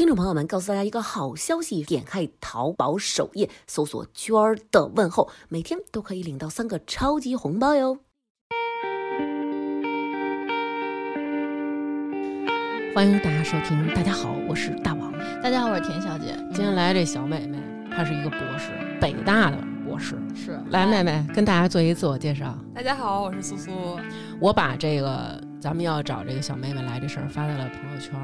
听众朋友们，告诉大家一个好消息：点开淘宝首页，搜索“娟儿的问候”，每天都可以领到三个超级红包哟！欢迎大家收听，大家好，我是大王。大家好，我是田小姐。今天来这小妹妹，她是一个博士，北大的博士。是，来，妹妹跟大家做一自我介绍。大家好，我是苏苏。我把这个咱们要找这个小妹妹来这事儿发在了朋友圈，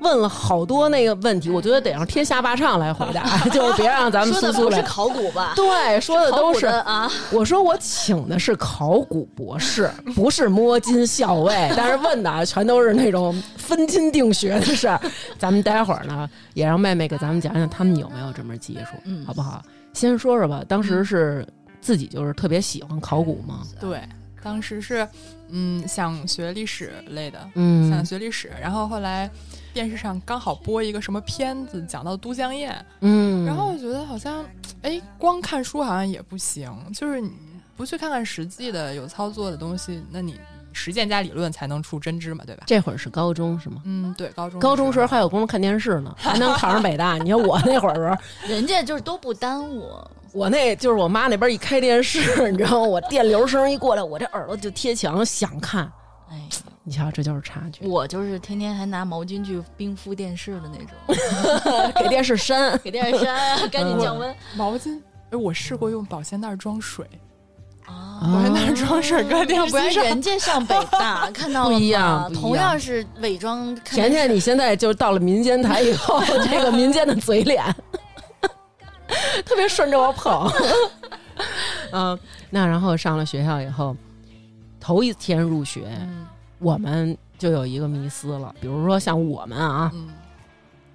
问了好多那个问题，我觉得得让天下霸唱来回答，就别让咱们苏苏来。是考古吧？对，说的都是啊。我说我请的是考古博士，不是摸金校尉，但是问的全都是那种分金定穴的事儿。咱们待会儿呢，也让妹妹给咱们讲讲他们有没有这门技术，嗯，好不好？先说说吧，当时是自己就是特别喜欢考古吗？对。当时是，嗯，想学历史类的，嗯，想学历史。然后后来电视上刚好播一个什么片子，讲到都江堰，嗯，然后我觉得好像，哎，光看书好像也不行，就是你不去看看实际的有操作的东西，那你。实践加理论才能出真知嘛，对吧？这会儿是高中是吗？嗯，对，高中。高中时候还有功夫看电视呢，还能考上北大。你看我那会儿时候，人家就是都不耽误。我那就是我妈那边一开电视，你知道吗？我电流声一过来，我这耳朵就贴墙想看。哎，你瞧，这就是差距。我就是天天还拿毛巾去冰敷电视的那种，给电视扇，给电视扇，赶紧降温。毛巾，哎，我试过用保鲜袋装水。我在那装水，搁电不然人家上北大看到不一样，同样是伪装。甜甜，你现在就到了民间台以后，这个民间的嘴脸，特别顺着我跑。嗯，那然后上了学校以后，头一天入学，我们就有一个迷思了。比如说像我们啊，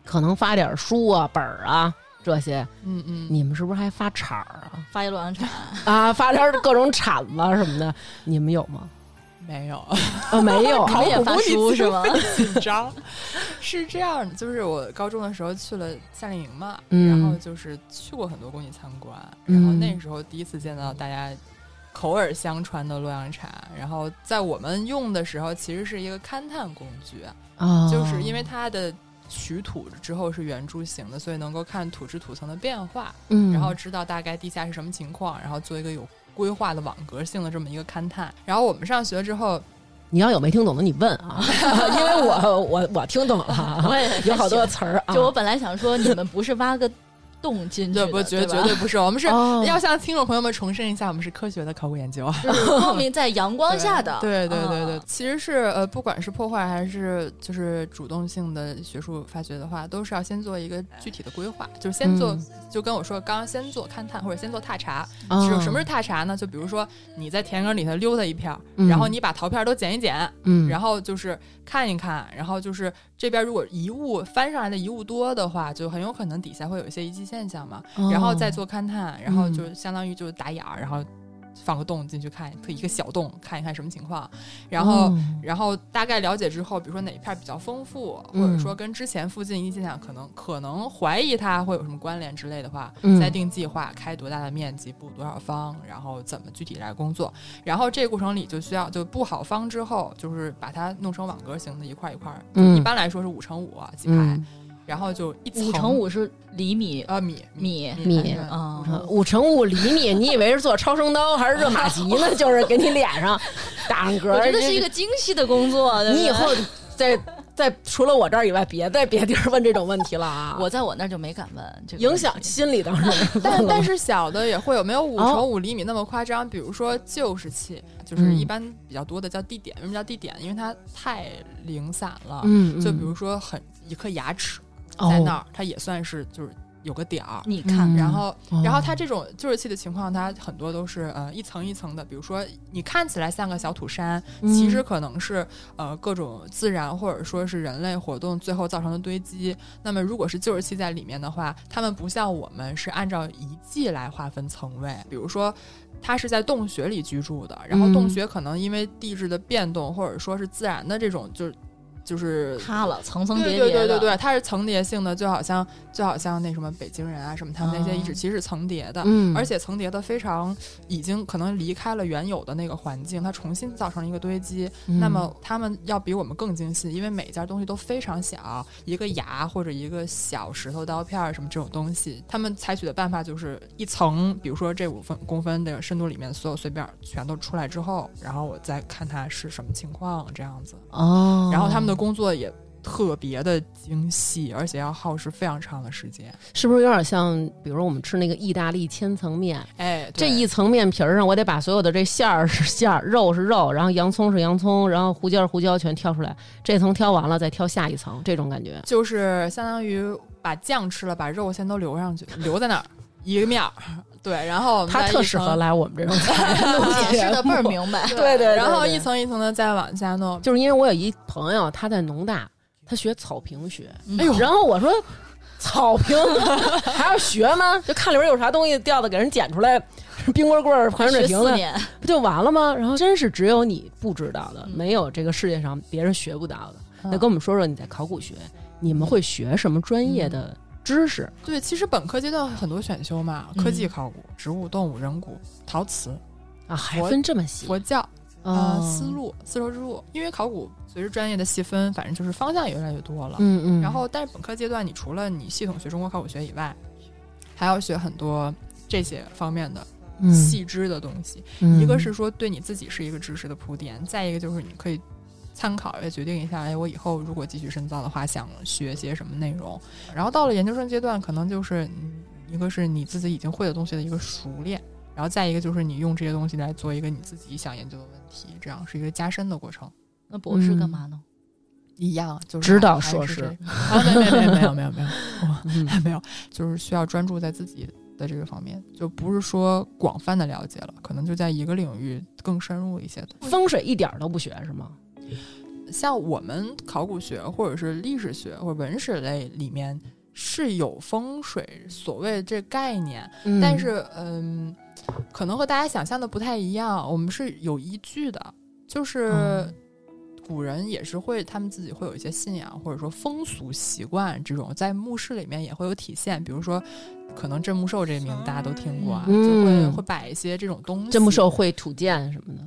可能发点书啊、本儿啊。这些，嗯嗯，你们是不是还发铲儿啊？发一洛阳铲啊，发点各种铲子什么的，你们有吗？没有，啊，没有，考古发书是吗？紧张，是这样的，就是我高中的时候去了夏令营嘛，然后就是去过很多工地参观，然后那时候第一次见到大家口耳相传的洛阳铲，然后在我们用的时候，其实是一个勘探工具啊，就是因为它的。取土之后是圆柱形的，所以能够看土质土层的变化，嗯，然后知道大概地下是什么情况，然后做一个有规划的网格性的这么一个勘探。然后我们上学之后，你要有没听懂的你问啊，因为我我我听懂了，我也有好多词儿啊。就我本来想说，你们不是挖个。动进去，不绝绝对不是，我们是要向听众朋友们重申一下，我们是科学的考古研究，是光明在阳光下的，对对对对，其实是呃，不管是破坏还是就是主动性的学术发掘的话，都是要先做一个具体的规划，就是先做，就跟我说刚刚先做勘探或者先做踏查，是什么是踏查呢？就比如说你在田埂里头溜达一片，然后你把陶片都捡一捡，嗯，然后就是看一看，然后就是这边如果遗物翻上来的遗物多的话，就很有可能底下会有一些遗迹。现象嘛，然后再做勘探，然后就相当于就是打眼儿，然后放个洞进去看，一个小洞看一看什么情况，然后然后大概了解之后，比如说哪一片比较丰富，或者说跟之前附近遗迹现象可能可能怀疑它会有什么关联之类的话，再定计划开多大的面积布多少方，然后怎么具体来工作，然后这个过程里就需要就布好方之后，就是把它弄成网格型的一块一块，一般来说是五乘五几排。然后就一五乘五是厘米啊米米米啊五乘五厘米，你以为是做超声刀还是热玛吉呢？就是给你脸上 打上格。这是一个精细的工作。你以后在在除了我这儿以外，别在别地儿问这种问题了啊！我在我那儿就没敢问，影响心理当中。但但是 小的也会有，没有五乘五厘米那么夸张。比如说旧石器，就是一般比较多的叫地点。为什么叫地点？因为它太零散了。嗯，就比如说很一颗牙齿。在那儿，它也算是就是有个点儿。你看，然后，然后它这种旧石器的情况，它很多都是呃一层一层的。比如说，你看起来像个小土山，其实可能是呃各种自然或者说是人类活动最后造成的堆积。那么，如果是旧石器在里面的话，它们不像我们是按照遗迹来划分层位。比如说，它是在洞穴里居住的，然后洞穴可能因为地质的变动或者说是自然的这种就是。就是塌了，层层叠对叠的。对对对对，它是层叠性的，就好像就好像那什么北京人啊什么，他们那些哦遗址其实是层叠的，嗯，而且层叠的非常已经可能离开了原有的那个环境，它重新造成了一个堆积。嗯那么他们要比我们更精细，因为每一件东西都非常小，一个牙或者一个小石头刀片儿什么这种东西，他们采取的办法就是一层，比如说这五分公分的深度里面所有碎片全都出来之后，然后我再看它是什么情况这样子。哦，然后他们的工作也特别的精细，而且要耗时非常长的时间。是不是有点像，比如说我们吃那个意大利千层面，哎，这一层面皮儿上，我得把所有的这馅儿是馅儿，肉是肉，然后洋葱是洋葱，然后胡椒是胡椒，全挑出来。这层挑完了，再挑下一层，这种感觉。就是相当于把酱吃了，把肉先都留上去，留在那儿一个面儿。对，然后他特适合来我们这种菜解释的倍儿明白。对对对然后一层一层的再往下弄。就是因为我有一朋友，他在农大，他学草坪学，嗯哎呦，然后我说草坪 还要学吗？就看里边有啥东西掉的，给人捡出来，冰棍棍儿、矿泉水瓶子，十四年，不就完了吗？然后真是只有你不知道的，嗯没有这个世界上别人学不到的。嗯那跟我们说说你在考古学，你们会学什么专业的知识？对，其实本科阶段很多选修嘛，嗯科技考古、植物、动物、人骨、陶瓷、啊，还佛分这么细佛教。呃，哦丝路、丝绸之路，因为考古随着专业的细分，反正就是方向也越来越多了。嗯嗯，然后，但是本科阶段，你除了你系统学中国考古学以外，还要学很多这些方面的嗯细枝的东西。嗯一个是说对你自己是一个知识的铺垫，再一个就是你可以参考也决定一下，哎，我以后如果继续深造的话，想学些什么内容。然后到了研究生阶段，可能就是嗯一个是你自己已经会的东西的一个熟练，然后再一个就是你用这些东西来做一个你自己想研究的问题，这样是一个加深的过程。那博士干嘛呢？一样，就是指导硕士是这个啊，没没没没有没有没有，嗯没有，就是需要专注在自己的这个方面，就不是说广泛的了解了，可能就在一个领域更深入一些的。风水一点儿都不学是吗？像我们考古学或者是历史学或者文史类里面是有风水所谓这概念，嗯但是嗯，可能和大家想象的不太一样，我们是有依据的，就是。嗯古人也是会，他们自己会有一些信仰，或者说风俗习惯，这种在墓室里面也会有体现。比如说，可能镇墓兽这个名字大家都听过啊，嗯就会会摆一些这种东西。镇墓兽会土建什么的。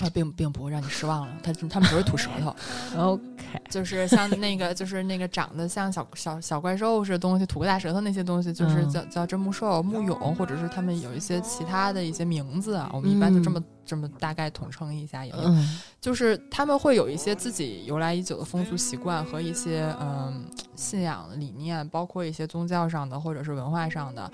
啊，并并不会让你失望了，他他们只会吐舌头。OK，就是像那个，就是那个长得像小小小怪兽似的东西，吐个大舌头那些东西，就是嗯。叫、叫真木兽、木俑，或者是他们有一些其他的一些名字啊。我们一般就这么、这么大概统称一下，有一嗯。就是他们会有一些自己由来已久的风俗习惯和一些嗯信仰理念，包括一些宗教上的或者是文化上的，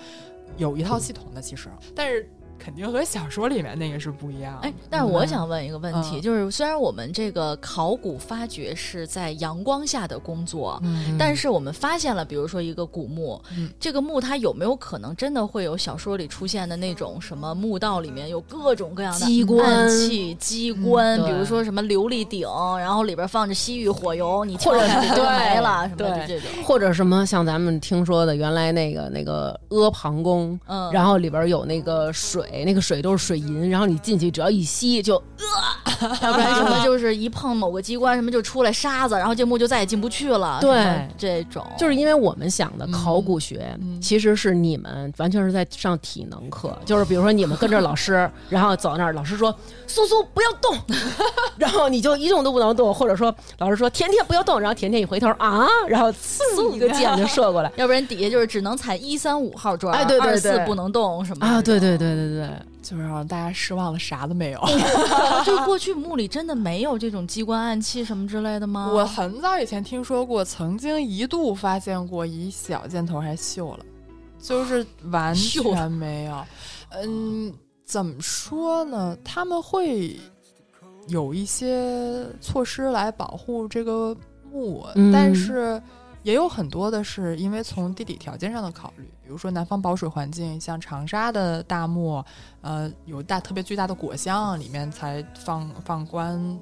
有一套系统的其实，但是肯定和小说里面那个是不一样。哎，但是我想问一个问题，嗯。就是虽然我们这个考古发掘是在阳光下的工作，嗯，但是我们发现了，比如说一个古墓，嗯。这个墓它有没有可能真的会有小说里出现的那种什么墓道里面有各种各样的机关暗器、机关，嗯比如说什么琉璃顶，然后里边放着西域火油，你或者敲开它就没了，什么的这种。或者什么像咱们听说的，原来那个那个阿房宫，嗯，然后里边有那个水，那个水都是水银，然后你进去只要一吸就呃 要不然什么就是一碰某个机关，什么就出来沙子，然后这墓就再也进不去了。对这种就是因为我们想的考古学，嗯其实是你们完全是在上体能课，就是比如说你们跟着老师，然后走到那儿，老师说苏苏不要动，然后你就一动都不能动，或者说老师说甜甜不要动，然后甜甜一回头啊，然后嗖一个箭就射过来 要不然底下就是只能踩一三五号砖，哎对对二四对不能动什么啊，对对这种。对对对，就是让大家失望了，啥都没有。就过去墓里真的没有这种机关暗器什么之类的吗？我很早以前听说过，曾经一度发现过一小箭头还锈了，就是完全没有。嗯，怎么说呢？他们会有一些措施来保护这个墓，嗯但是也有很多的是因为从地理条件上的考虑，比如说南方保水环境，像长沙的大墓，呃，有大特别巨大的果箱，里面才放放棺。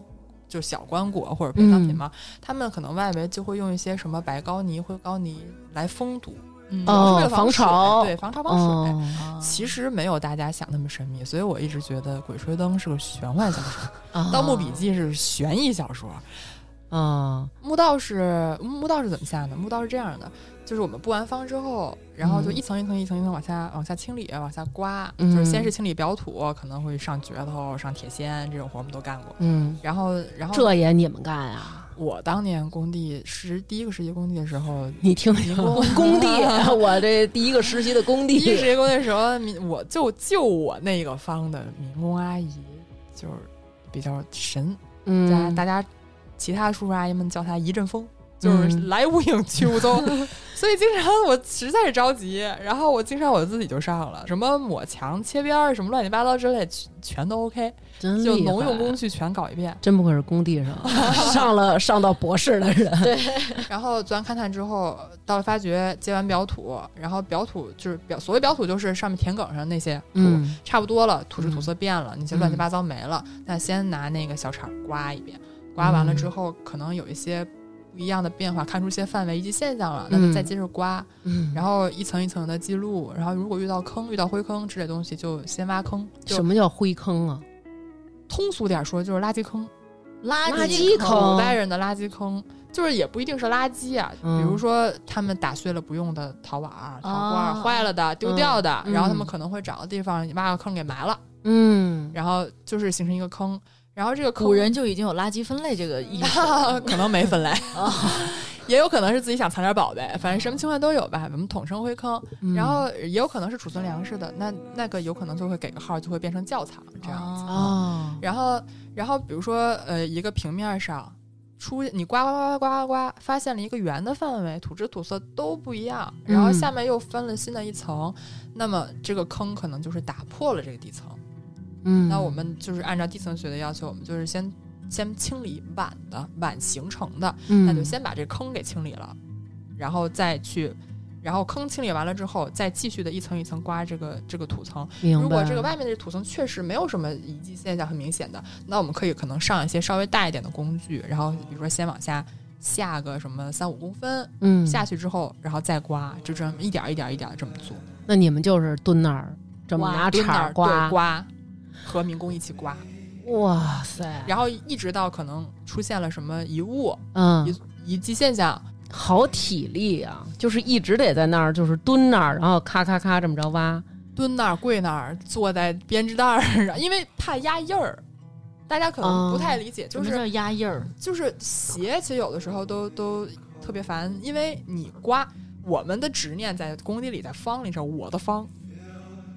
就小棺椁或者陪葬品嘛，他们可能外围就会用一些什么白膏泥、灰膏泥来封堵，嗯是为了哦防潮对，防潮防水。其实没有大家想那么神秘，所以我一直觉得《鬼吹灯》是个玄幻小说，啊盗墓笔记》是悬疑小说。嗯，墓道是墓道是怎么下的？墓道是这样的，就是我们布完方之后，然后就嗯一层一层一层一层往下往下清理，往下刮，嗯就是先是清理表土，可能会上镢头、上铁锨这种活我们都干过。嗯，然后，然后这也你们干啊？我当年工地实第一个实习工地的时候，你听听民工工地，我这第一个实习的工地第一个实，习工地的时候，民我就就我那个方的民工阿姨就是比较神，嗯大家其他叔叔阿姨们叫她一阵风，就是嗯来无影去无踪，所以经常我实在是着急，然后我经常我自己就上了，什么抹墙、切边儿，什么乱七八糟之类，全全都 OK，真就农用工具全搞一遍。真不愧是工地上 上了上到博士的人。对，然后做完勘探之后，到了发掘，接完表土，然后表土就是表所谓表土就是上面田埂上那些土。嗯差不多了，土质土色变了，那些乱七八糟没了。那先拿那个小铲刮一遍，刮完了之后，可能有一些不一样的变化，看出一些范围以及现象了，那就再接着刮，嗯，然后一层一层的记录。然后如果遇到坑、遇到灰坑之类东西，就先挖坑。什么叫灰坑啊？通俗点说，就是垃圾坑，垃垃圾坑古代人的垃圾坑。就是也不一定是垃圾啊，嗯比如说他们打碎了不用的陶碗、陶罐、哦坏了的、丢掉的，嗯然后他们可能会找个地方挖个坑给埋了，嗯，然后就是形成一个坑，然后这个坑古人就已经有垃圾分类这个意识 可能没分类，啊 也有可能是自己想藏点宝贝，反正什么情况都有吧。我们统称灰坑，嗯然后也有可能是储存粮食的，那那个有可能就会给个号，就会变成窖藏这样子。然后，然后比如说呃，一个平面上出你刮刮刮刮刮刮，发现了一个圆的范围，土质土色都不一样，然后嗯下面又分了新的一层，那么这个坑可能就是打破了这个地层。嗯，那我们就是按照地层学的要求，我们就是先先清理晚的晚形成的，嗯。那就先把这坑给清理了，然后再去，然后坑清理完了之后，再继续的一层一层刮这个这个土层。如果这个外面的土层确实没有什么遗迹现象很明显的，那我们可以可能上一些稍微大一点的工具，然后比如说先往下下个什么三五公分，嗯下去之后，然后再刮，就这么一点儿一点儿一点儿这么做，那你们就是蹲那儿这么拿铲儿刮对，刮，和民工一起刮，哇塞，然后一直到可能出现了什么遗物、嗯，遗遗迹现象，好体力啊，就是一直得在那儿，就是蹲那儿，然后咔咔咔这么着挖。蹲那儿、跪那儿、坐在编织袋儿上，因为怕压印儿。大家可能不太理解，就是压印儿？就是鞋，其实有的时候都都特别烦，因为你刮我们的执念在工地里，在方里上，我的方，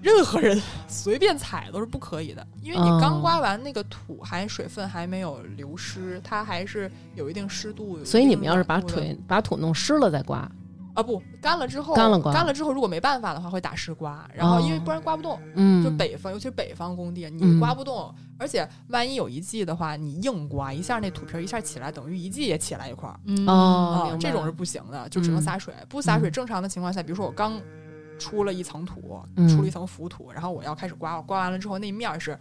任何人随便踩都是不可以的，因为你哦刚刮完那个土还水分还没有流失，它还是有一定湿度。所以你们要是把腿把土弄湿了再刮，啊不干了之后，干了刮干了之后，如果没办法的话，会打湿刮，然后因为哦不然刮不动。嗯，就北方，尤其是北方工地，嗯你刮不动，而且万一有一季的话，你硬刮一下，那土皮一下起来，等于一季也起来一块儿。嗯哦，这种是不行的，就只能嗯洒水。不洒水，嗯正常的情况下，比如说我刚出了一层土，嗯出了一层浮土，然后我要开始刮，刮完了之后那面儿是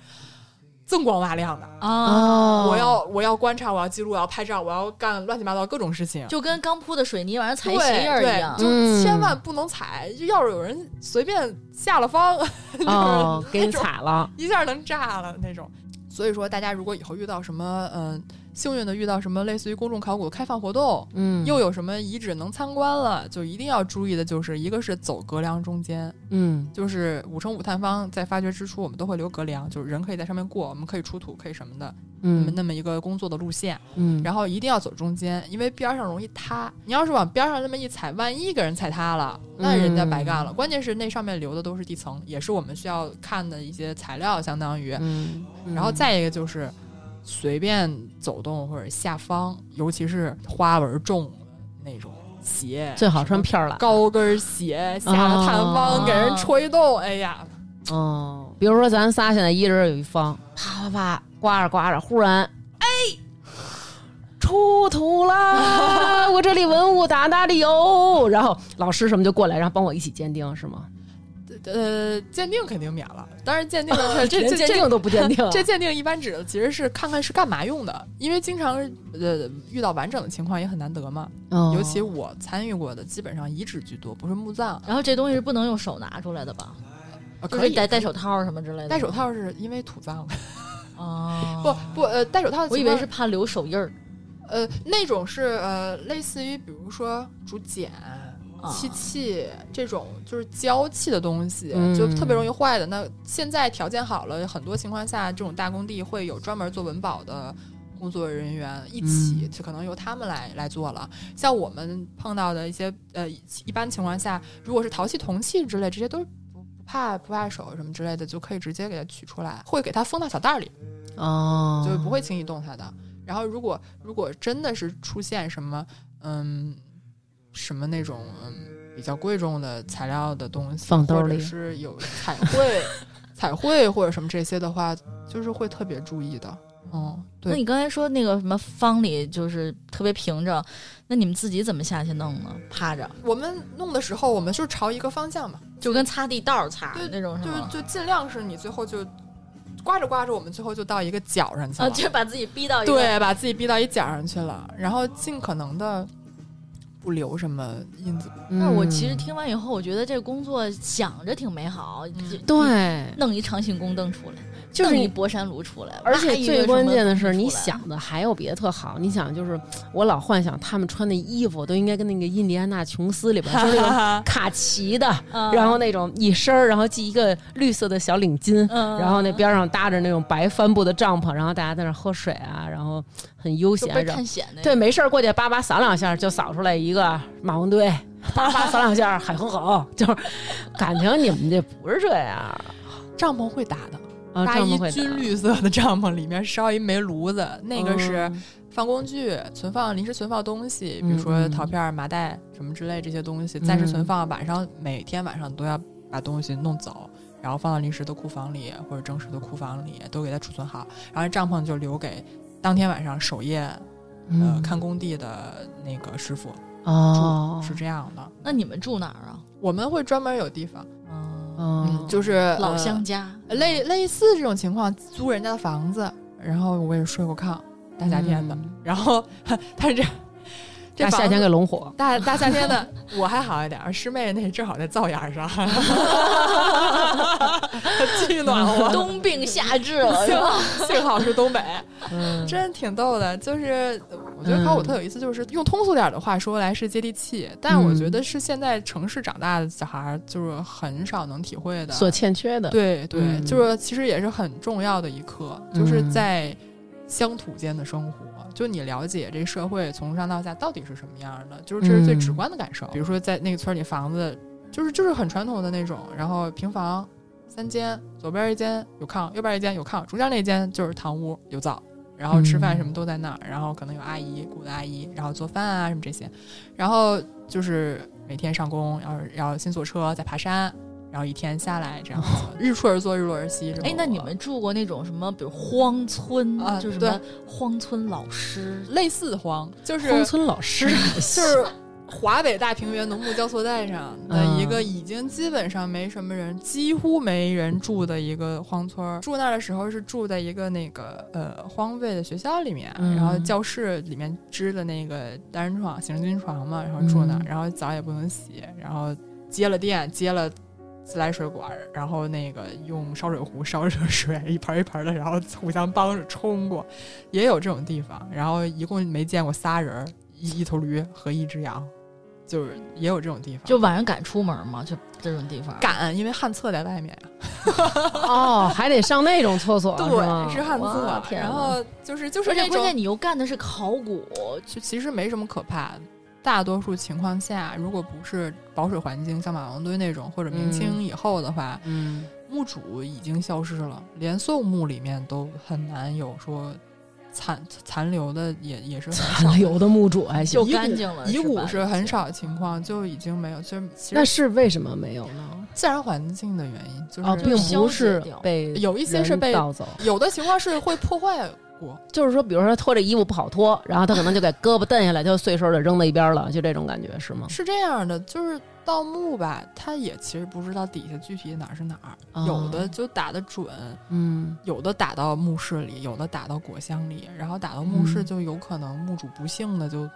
锃光瓦亮的。啊，哦，我要我要观察，我要记录，我要拍照，我要干乱七八糟各种事情。就跟刚铺的水泥往上踩对鞋印儿一，样。就嗯千万不能踩。就要是有人随便下了方，哦，就是给你踩了，一下能炸了那种。所以说，大家如果以后遇到什么，嗯、幸运的遇到什么类似于公众考古的开放活动，嗯，又有什么遗址能参观了，就一定要注意的就是，一个是走隔梁中间，嗯就是五乘五探方在发掘之初，我们都会留隔梁，就是人可以在上面过，我们可以出土，可以什么的，嗯那么一个工作的路线。嗯，然后一定要走中间，因为边儿上容易塌。你要是往边儿上那么一踩，万一给人踩塌了，那人家白干了。关键是那上面留的都是地层，也是我们需要看的一些材料，相当于。嗯，然后再一个就是随便走动或者下方，尤其是花纹重的那种鞋，最好穿片儿了，高跟鞋下了探方、哦给人吹动，哎呀，哦，比如说咱仨现在一人有一方，啪啪啪刮着刮着，忽然哎。出土啦！我这里文物大大的有，然后老师什么就过来，然后帮我一起鉴定，是吗？呃，鉴定肯定免了，当然鉴定的 这鉴定都不鉴定，这鉴定一般指的其实是看看是干嘛用的，因为经常呃遇到完整的情况也很难得嘛。哦尤其我参与过的，基本上遗址居多，不是墓葬。然后这东西是不能用手拿出来的吧？呃可以戴戴手套什么之类的。戴手套是因为土葬，哦，不不呃戴手套我以为是怕留手印儿。呃，那种是呃，类似于比如说竹简、啊漆器这种就是胶器的东西，嗯就特别容易坏的。那现在条件好了，很多情况下，这种大工地会有专门做文保的。工作人员一起，嗯就可能由他们来来做了。像我们碰到的一些呃，一般情况下，如果是陶器、铜器之类，这些都不不怕不怕手什么之类的，就可以直接给它取出来，会给它封到小袋儿里。哦，就不会轻易动它的。然后如果如果真的是出现什么嗯什么那种嗯比较贵重的材料的东西，或者放兜里是有彩绘 彩绘或者什么这些的话，就是会特别注意的。嗯，对，那你刚才说那个什么方里就是特别平整，那你们自己怎么下去弄呢？趴着，我们弄的时候，我们就是朝一个方向嘛，就跟擦地道儿擦对那种？就是就尽量是你最后就刮着刮着，我们最后就到一个角上去啊，了。就把自己逼到一个对，把自己逼到一角上去了，然后尽可能的不留什么印子。嗯，但是我其实听完以后，我觉得这个工作想着挺美好，对，弄一长信宫灯出来，就是一博山炉出来，而且最关键的是，你想的还有别的特好。你想，就是我老幻想他们穿的衣服都应该跟那个印第安纳琼斯里边，就是那种 卡其的，嗯然后那种一身儿，然后系一个绿色的小领巾，嗯然后那边上搭着那种白帆布的帐篷，然后大家在那儿喝水啊，然后很悠闲就倍儿然后探险那对，没事儿过去叭叭扫两下，就扫出来一个马王堆，叭叭扫两下海哼哼，就是感情你们这不是这样帐篷会打的，啊，搭一军绿色的帐篷，里面烧一煤炉子，那个是嗯放工具、存放临时存放东西，比如说陶片、麻袋什么之类这些东西，暂时存嗯放。晚上每天晚上都要把东西弄走，然后放到临时的库房里或者正式的库房里，都给它储存好。然后帐篷就留给当天晚上守夜呃嗯。看工地的那个师傅哦。住，是这样的。那你们住哪儿啊？我们会专门有地方，嗯，嗯，就是老呃乡家，类类似这种情况，租人家的房子，然后我也睡过炕，大夏天的，嗯。然后他是这大夏天给龙火，大大夏天的 我还好一点，师妹那正好在灶眼儿上，巨暖和。冬病夏治了是吧？幸好是东北，嗯，真挺逗的。就是我觉得考古特有意思，就是用通俗点的话说来是接地气，但我觉得是现在城市长大的小孩儿就是很少能体会的。所欠缺的，对对，嗯就是其实也是很重要的一课，就是在乡土间的生活，就你了解这社会从上到下到底是什么样的，就是这是最直观的感受。比如说在那个村里房子，就是就是很传统的那种，然后平房三间，左边一间有炕，右边一间有炕，中间那间就是堂屋有灶。然后吃饭什么都在那儿，然后可能有阿姨雇的阿姨，然后做饭啊什么这些，然后就是每天上工，要要先坐车再爬山，然后一天下来这样子，日出而作，日落而息。哎，那你们住过那种什么，比如荒村，啊就是什么荒村老师，类似荒，就是荒村老师就是华北大平原农牧交错带上的一个嗯已经基本上没什么人，几乎没人住的一个荒村儿。住那儿的时候是住在一个那个呃荒废的学校里面，嗯然后教室里面支的那个单人床、行军床嘛，然后住那儿，嗯然后澡也不能洗，然后接了电，接了。自来水管儿，然后那个用烧水壶烧热水，一盆儿一盆儿的，然后互相帮着冲过，也有这种地方。然后一共没见过仨人儿，一一头驴和一只羊，就是也有这种地方。就晚上敢出门吗？就这种地方，敢，因为旱厕在外面呀。哦，还得上那种厕所，对，是旱厕。天然后就是就是而且关键你又干的是考古，就其实没什么可怕的。大多数情况下，如果不是保水环境，像马王堆那种，或者明清以后的话，嗯，墓主已经消失了，连宋墓里面都很难有说残残留的也，也是很少残留的墓主还行就。干净了，遗骨是很。少情况，就已经没有，就那是为什么没有呢？自然环境的原因，就是、哦，并不是被有一些是被盗走，有的情况是会破坏过，就是说，比如说他脱这衣服不好脱，然后他可能就给胳膊蹬下来，就碎手就扔到一边了，就这种感觉是吗？是这样的，就是盗墓吧，他也其实不知道底下具体哪儿是哪儿，哦有的就打得准，嗯有的打到墓室里，有的打到果箱里，然后打到墓室嗯就有可能墓主不幸的就。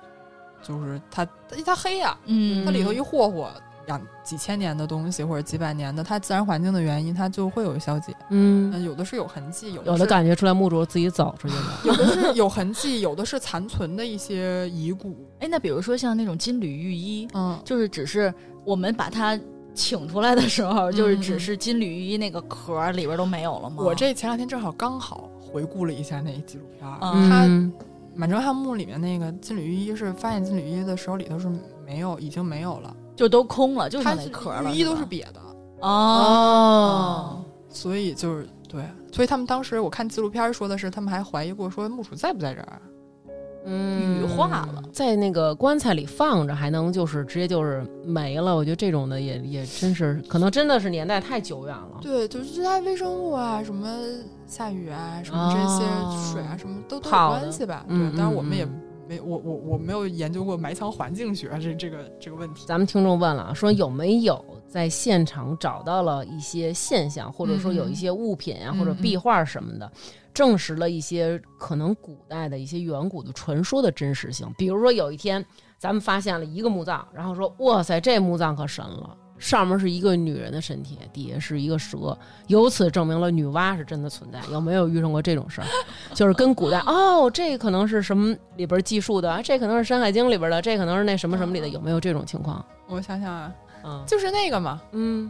就是它，它它黑呀、嗯，它里头一霍霍，两几千年的东西或者几百年的，它自然环境的原因，它就会有消解。嗯，嗯，有的是有痕迹，有有的的是感觉出来木主自己走出去了。有的是有痕迹，有的是残存的一些遗骨。哎，那比如说像那种金缕玉衣，嗯，就是只是我们把它请出来的时候，就是嗯只是金缕玉衣那个壳里边都没有了吗？我这前两天正好刚好回顾了一下那纪录片儿，嗯它嗯满洲汉墓里面那个金缕玉衣是发现金缕玉衣的时候里头是没有，已经没有了，就都空了，就它剩那壳儿了，玉衣都是瘪的，哦。所以就是对，所以他们当时我看纪录片儿说的是，他们还怀疑过说墓主在不在这儿。嗯羽化了在那个棺材里放着，还能就是直接就是没了。我觉得这种的也也真是，可能真的是年代太久远了。对，就是它微生物啊，什么下雨啊，什么这些哦水啊，什么都都有关系吧。嗯对，当然我们也嗯没我我我没有研究过埋藏环境学这这个这个问题。咱们听众问了，说有没有在现场找到了一些现象，或者说有一些物品啊、嗯或者壁画什么的，证实了一些可能古代的一些远古的传说的真实性。比如说有一天咱们发现了一个墓葬，然后说哇塞，这墓葬可神了。上面是一个女人的身体，底下是一个蛇，由此证明了女娲是真的存在。有没有遇上过这种事儿？就是跟古代哦，这可能是什么里边记述的，这可能是《山海经》里边的，这可能是那什么什么里的，有没有这种情况？我想想啊，嗯就是那个嘛，嗯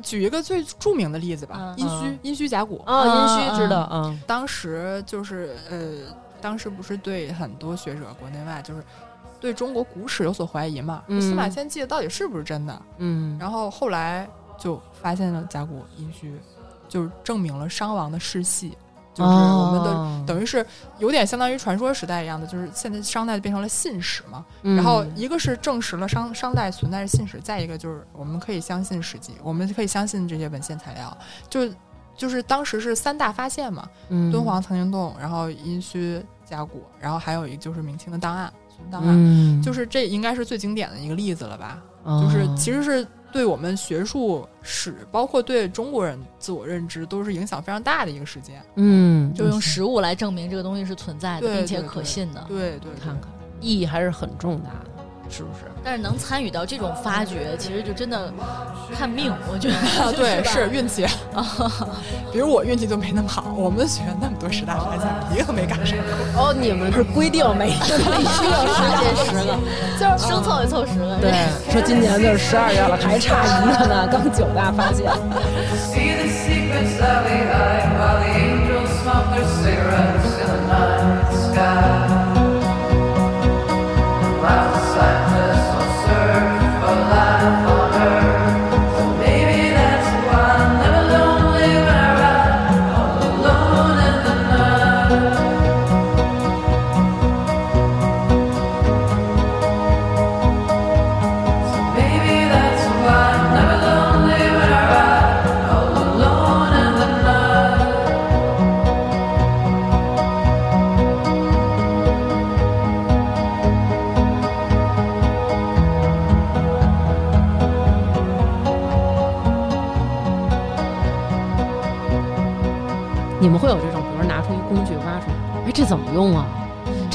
举一个最著名的例子吧，嗯殷墟殷墟甲骨。啊，嗯殷墟知道嗯，当时就是呃，当时不是对很多学者国内外就是对中国古史有所怀疑嘛，嗯司马迁记的到底是不是真的？嗯然后后来就发现了甲骨殷墟，就是证明了商王的世系，就是我们的、的等于是有点相当于传说时代一样的，就是现在商代变成了信史嘛。嗯然后一个是证实了商商代存在着信史，再一个就是我们可以相信史记，我们可以相信这些文献材料，就就是当时是三大发现嘛，嗯敦煌藏经洞，然后殷墟甲骨，然后还有一个就是明清的档案存档案，嗯，就是这应该是最经典的一个例子了吧？哦就是其实是对我们学术史，包括对中国人自我认知，都是影响非常大的一个事件。嗯，就用实物来证明这个东西是存在的，并且可信的。对对，对看看意义还是很重大的，是不是？但是能参与到这种发掘，其实就真的看命，我觉得。啊，对，是运气。比如我运气就没那么好，我们学院那么多十大发现，一个没赶上。哦，你们是规定每个必须要发现十个，就是生凑也凑十个。对，说今年就是十二月了，还差一个呢，刚九大发现。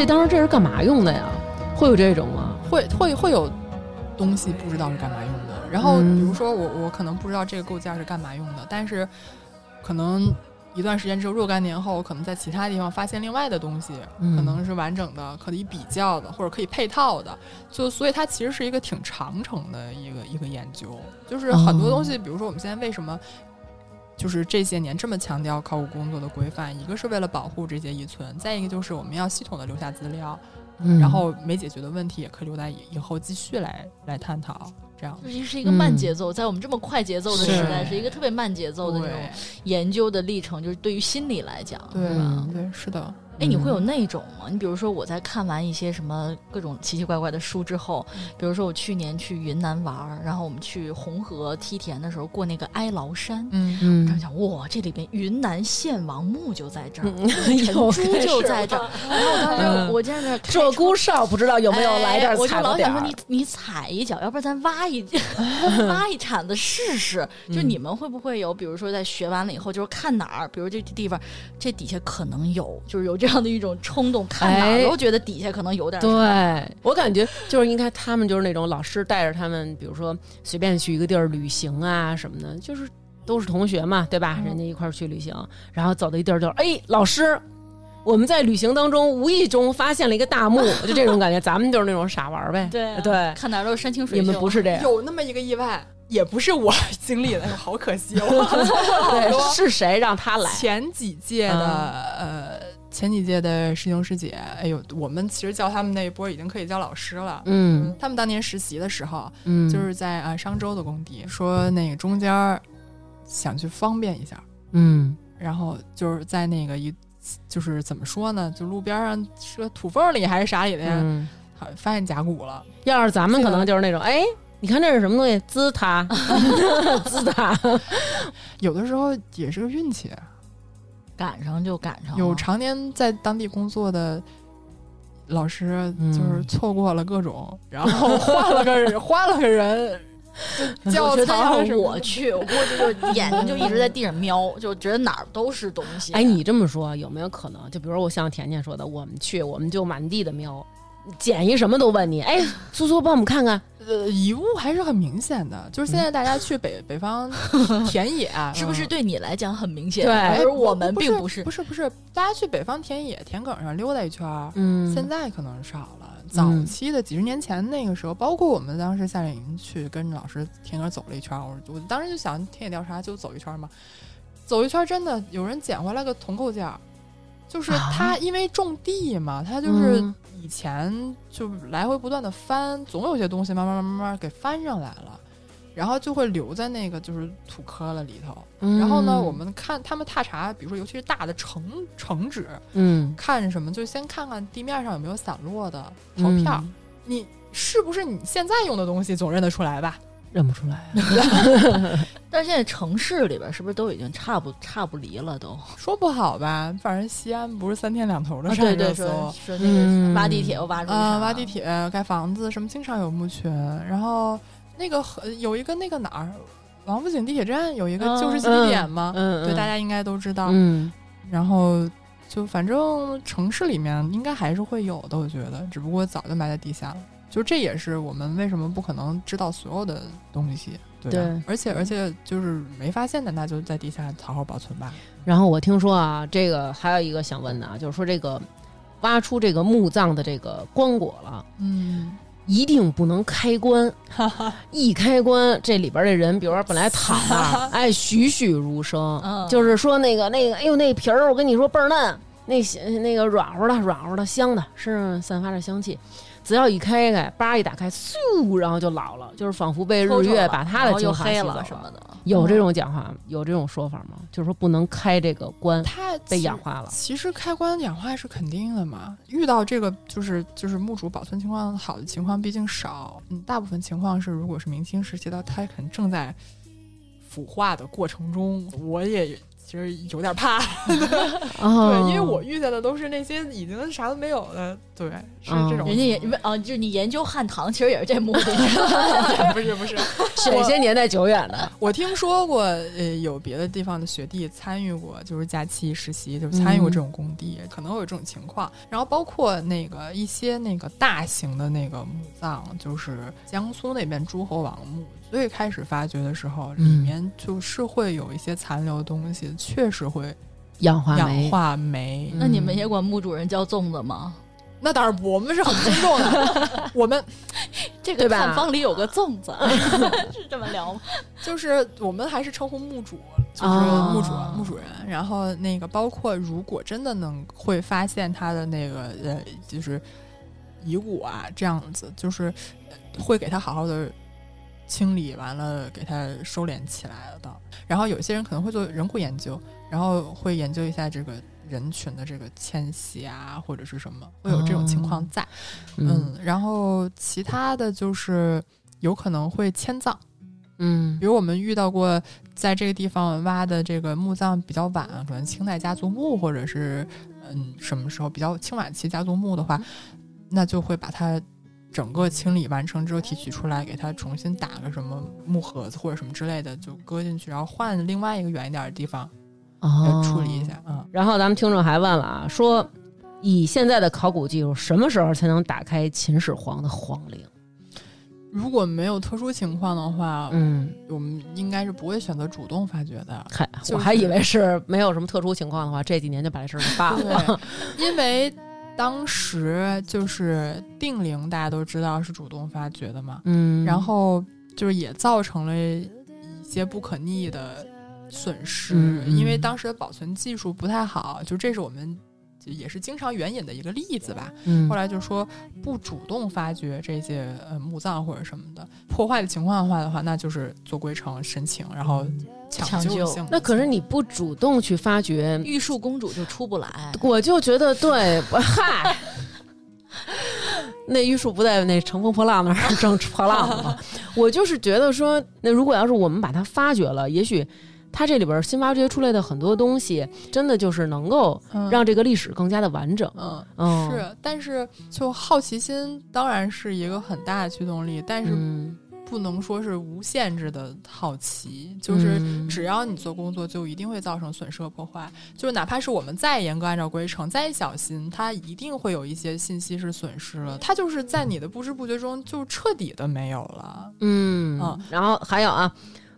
这当时这是干嘛用的呀？会有这种吗？会会会有东西不知道是干嘛用的。然后嗯比如说我我可能不知道这个构件是干嘛用的，但是可能一段时间之后，若干年后，可能在其他地方发现另外的东西，嗯可能是完整的、可以比较的，或者可以配套的。就所以它其实是一个挺长程的一个一个研究，就是很多东西，比如说我们现在为什么。就是这些年这么强调考古工作的规范，一个是为了保护这些遗存，再一个就是我们要系统的留下资料，嗯然后没解决的问题也可以留在以以后继续来来探讨。这样这是一个慢节奏，在我们这么快节奏的时代，是是一个特别慢节奏的这种研究的历程，就是对于心理来讲，对吧？对是的，哎，你会有那种吗？你比如说我在看完一些什么各种奇奇怪怪的书之后，比如说我去年去云南玩儿，然后我们去红河梯田的时候过那个哀牢山。嗯嗯这样讲，哇，这里边云南献王墓就在这儿，嗯陈又珠就在这儿。然后我当时嗯我在那鹧鸪哨不知道有没有来这儿哎我就老想说？你你踩一脚，要不然咱挖一 挖一铲子试试。就嗯你们会不会有，比如说在学完了以后，就是看哪儿，比如这地方这底下可能有，就是有这这样的一种冲动，看哪哎儿都觉得底下可能有点啥。对我感觉就是应该他们就是那种老师带着他们，比如说随便去一个地儿旅行啊什么的，就是都是同学嘛，对吧？嗯人家一块儿去旅行，然后走到一地儿就哎，老师。我们在旅行当中无意中发现了一个大墓，就这种感觉，咱们就是那种傻玩儿呗。对啊对，看哪儿都是山清水秀。你们不是这样，有那么一个意外，也不是我经历的，好可惜哦。对，是谁让他来？前几届的、呃，前几届的师兄师姐，哎呦，我们其实叫他们那一波已经可以叫老师了。嗯他们当年实习的时候，嗯，就是在啊、商州的工地，说那个中间儿想去方便一下，嗯然后就是在那个一就是怎么说呢，就路边上是个土缝里还是啥里的呀，嗯，好发现甲骨了。要是咱们可能就是那种，哎，你看这是什么东西？滋塔，滋塔，有的时候也是个运气，赶上就赶上。有常年在当地工作的老师，嗯就是错过了各种，然后换了个人，换了个人，就教我觉得要是堂什么的我去，我估计就眼睛就一直在地上瞄，就觉得哪儿都是东西。哎，你这么说有没有可能？就比如我像甜甜说的，我们去，我们就满地的瞄，捡一什么都问你，哎，苏苏帮我们看看，呃遗物还是很明显的。就是现在大家去北北方 田野，是不是嗯对你来讲很明显？对而我们并不是不。是不是，大家去北方田野田埂上溜达一圈儿，嗯现在可能少了。早期的几十年前那个时候，包括我们当时夏令营去跟着老师田埂走了一圈儿，我我当时就想田野调查就走一圈儿嘛，走一圈儿真的有人捡回来个铜构件儿，就是他因为种地嘛，他就是嗯以前就来回不断的翻，总有些东西慢慢慢慢慢给翻上来了。然后就会留在那个就是土坷了里头，然后呢，我们看他们踏查，比如说尤其是大的城城址，嗯看什么就先看看地面上有没有散落的陶片儿，你是不是你现在用的东西总认得出来吧？认不出来，但是现在城市里边是不是都已经差不差不离了都？说不好吧，反正西安不是三天两头的啊，上对对，说热搜。说那嗯个挖地铁又挖出啊、啥挖地铁、盖房子，什么经常有墓群。然后那个河有一个那个哪儿，王府井地铁站有一个嗯旧式基地点嘛，嗯，对，大家应该都知道。嗯然后就反正城市里面应该还是会有的，我觉得，只不过早就埋在地下了。就这也是我们为什么不可能知道所有的东西，对对而且而且就是没发现的，那就在地下好好保存吧。然后我听说啊，这个还有一个想问的啊，就是说这个挖出这个墓葬的这个棺椁了。嗯，一定不能开棺，一开棺，这里边的人，比如说本来躺那儿，哎，栩栩如生，嗯就是说那个那个，哎呦，那皮儿，我跟你说倍儿嫩，那那个软乎的，软乎的，香的，身上散发着香气。只要一开开，叭一打开，嗖，然后就老了，就是仿佛被日月把它的精然后又黑华吸走了了什么的。有这种讲话吗，有这种说法吗？就是说不能开这个关，它被氧化了。其实开关氧化是肯定的嘛，遇到这个就是就是墓主保存情况好的情况毕竟少，嗯，大部分情况是如果是明清时期的，它可能正在腐化的过程中，我也其实有点怕，哦。对，因为我遇见的都是那些已经啥都没有的，对，是哦这种。人家也啊，就是你研究汉唐，其实也是这目的。不 是不是，选些年代久远的，我听说过，呃，有别的地方的学弟参与过，就是假期实习，就是参与过这种工地，可能会有这种情况。然后包括那个一些那个大型的那个墓葬，就是江苏那边诸侯王墓，最开始发掘的时候，里嗯面就是会有一些残留的东西，确实会氧化氧。化酶。嗯那你们也管墓主人叫粽子吗？那当然不，我们是很尊重的，我们这个探方里有个粽子，是这么聊吗？就是我们还是称呼墓主，就是哦墓主、墓主人。然后那个包括如果真的能会发现他的那个呃，就是遗骨啊这样子，就是呃会给他好好的清理完了，给它收敛起来的。然后有些人可能会做人骨研究，然后会研究一下这个人群的这个迁徙啊，或者是什么，会有这种情况在。嗯嗯，然后其他的就是有可能会迁葬。嗯比如我们遇到过在这个地方挖的这个墓葬比较晚，可能清代家族墓或者是嗯什么时候比较清晚期家族墓的话，那就会把它整个清理完成之后提取出来，给它重新打个什么木盒子或者什么之类的，就搁进去，然后换另外一个远一点的地方哦处理一下。嗯，然后咱们听众还问了啊，说以现在的考古技术，什么时候才能打开秦始皇的皇陵？如果没有特殊情况的话，嗯，我们应该是不会选择主动发掘的。还就是我还以为是没有什么特殊情况的话，这几年就把这事儿给办了。对，因为当时就是定陵，大家都知道是主动发掘的嘛，嗯，然后就是也造成了一些不可逆的损失，因为当时的保存技术不太好，就这是我们就也是经常援引的一个例子吧。嗯后来就说不主动发掘这些呃墓葬或者什么的破坏的情况的话的话，那就是做规程申请，然后抢抢救那可是你不主动去发掘，玉树公主就出不来。我就觉得对，嗨。那玉树不在那乘风破浪那儿正 破浪呢吗？我就是觉得说，那如果要是我们把它发掘了，也许它这里边新挖掘出来的很多东西，真的就是能够嗯让这个历史更加的完整。嗯。嗯，是，但是就好奇心当然是一个很大的驱动力，但是嗯，不能说是无限制的好奇，就是嗯只要你做工作，就一定会造成损失和破坏。就是哪怕是我们再严格按照规程、再小心，它一定会有一些信息是损失了。它就是在你的不知不觉中就彻底的没有了。嗯嗯然后还有啊，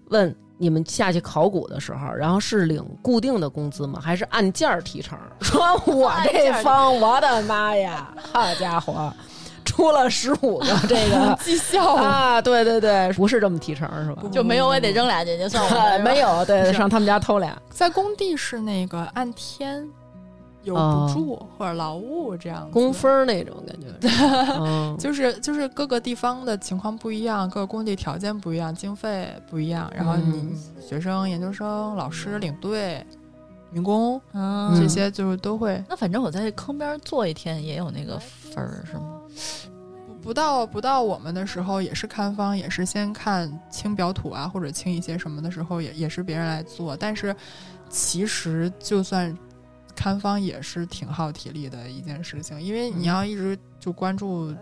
问你们下去考古的时候，然后是领固定的工资吗？还是按件儿提成？说我这方，我的妈呀，好家伙，出了十五个 这个绩效啊！对对对，不是这么提成是吧？就没有我也得扔俩进去，算我的。没有，对，上他们家偷俩。在工地是那个按天有哦补助或者劳务这样工分儿那种感觉 就是就是各个地方的情况不一样，各个工地条件不一样，经费不一样，然后你嗯学生、研究生、老师、领队、民工嗯，这些就是都会那反正我在坑边坐一天也有那个分儿，是吗？不到不到我们的时候，也是看方，也是先看清表土啊，或者清一些什么的时候，也也是别人来做。但是其实就算看方也是挺耗体力的一件事情，因为你要一直就关注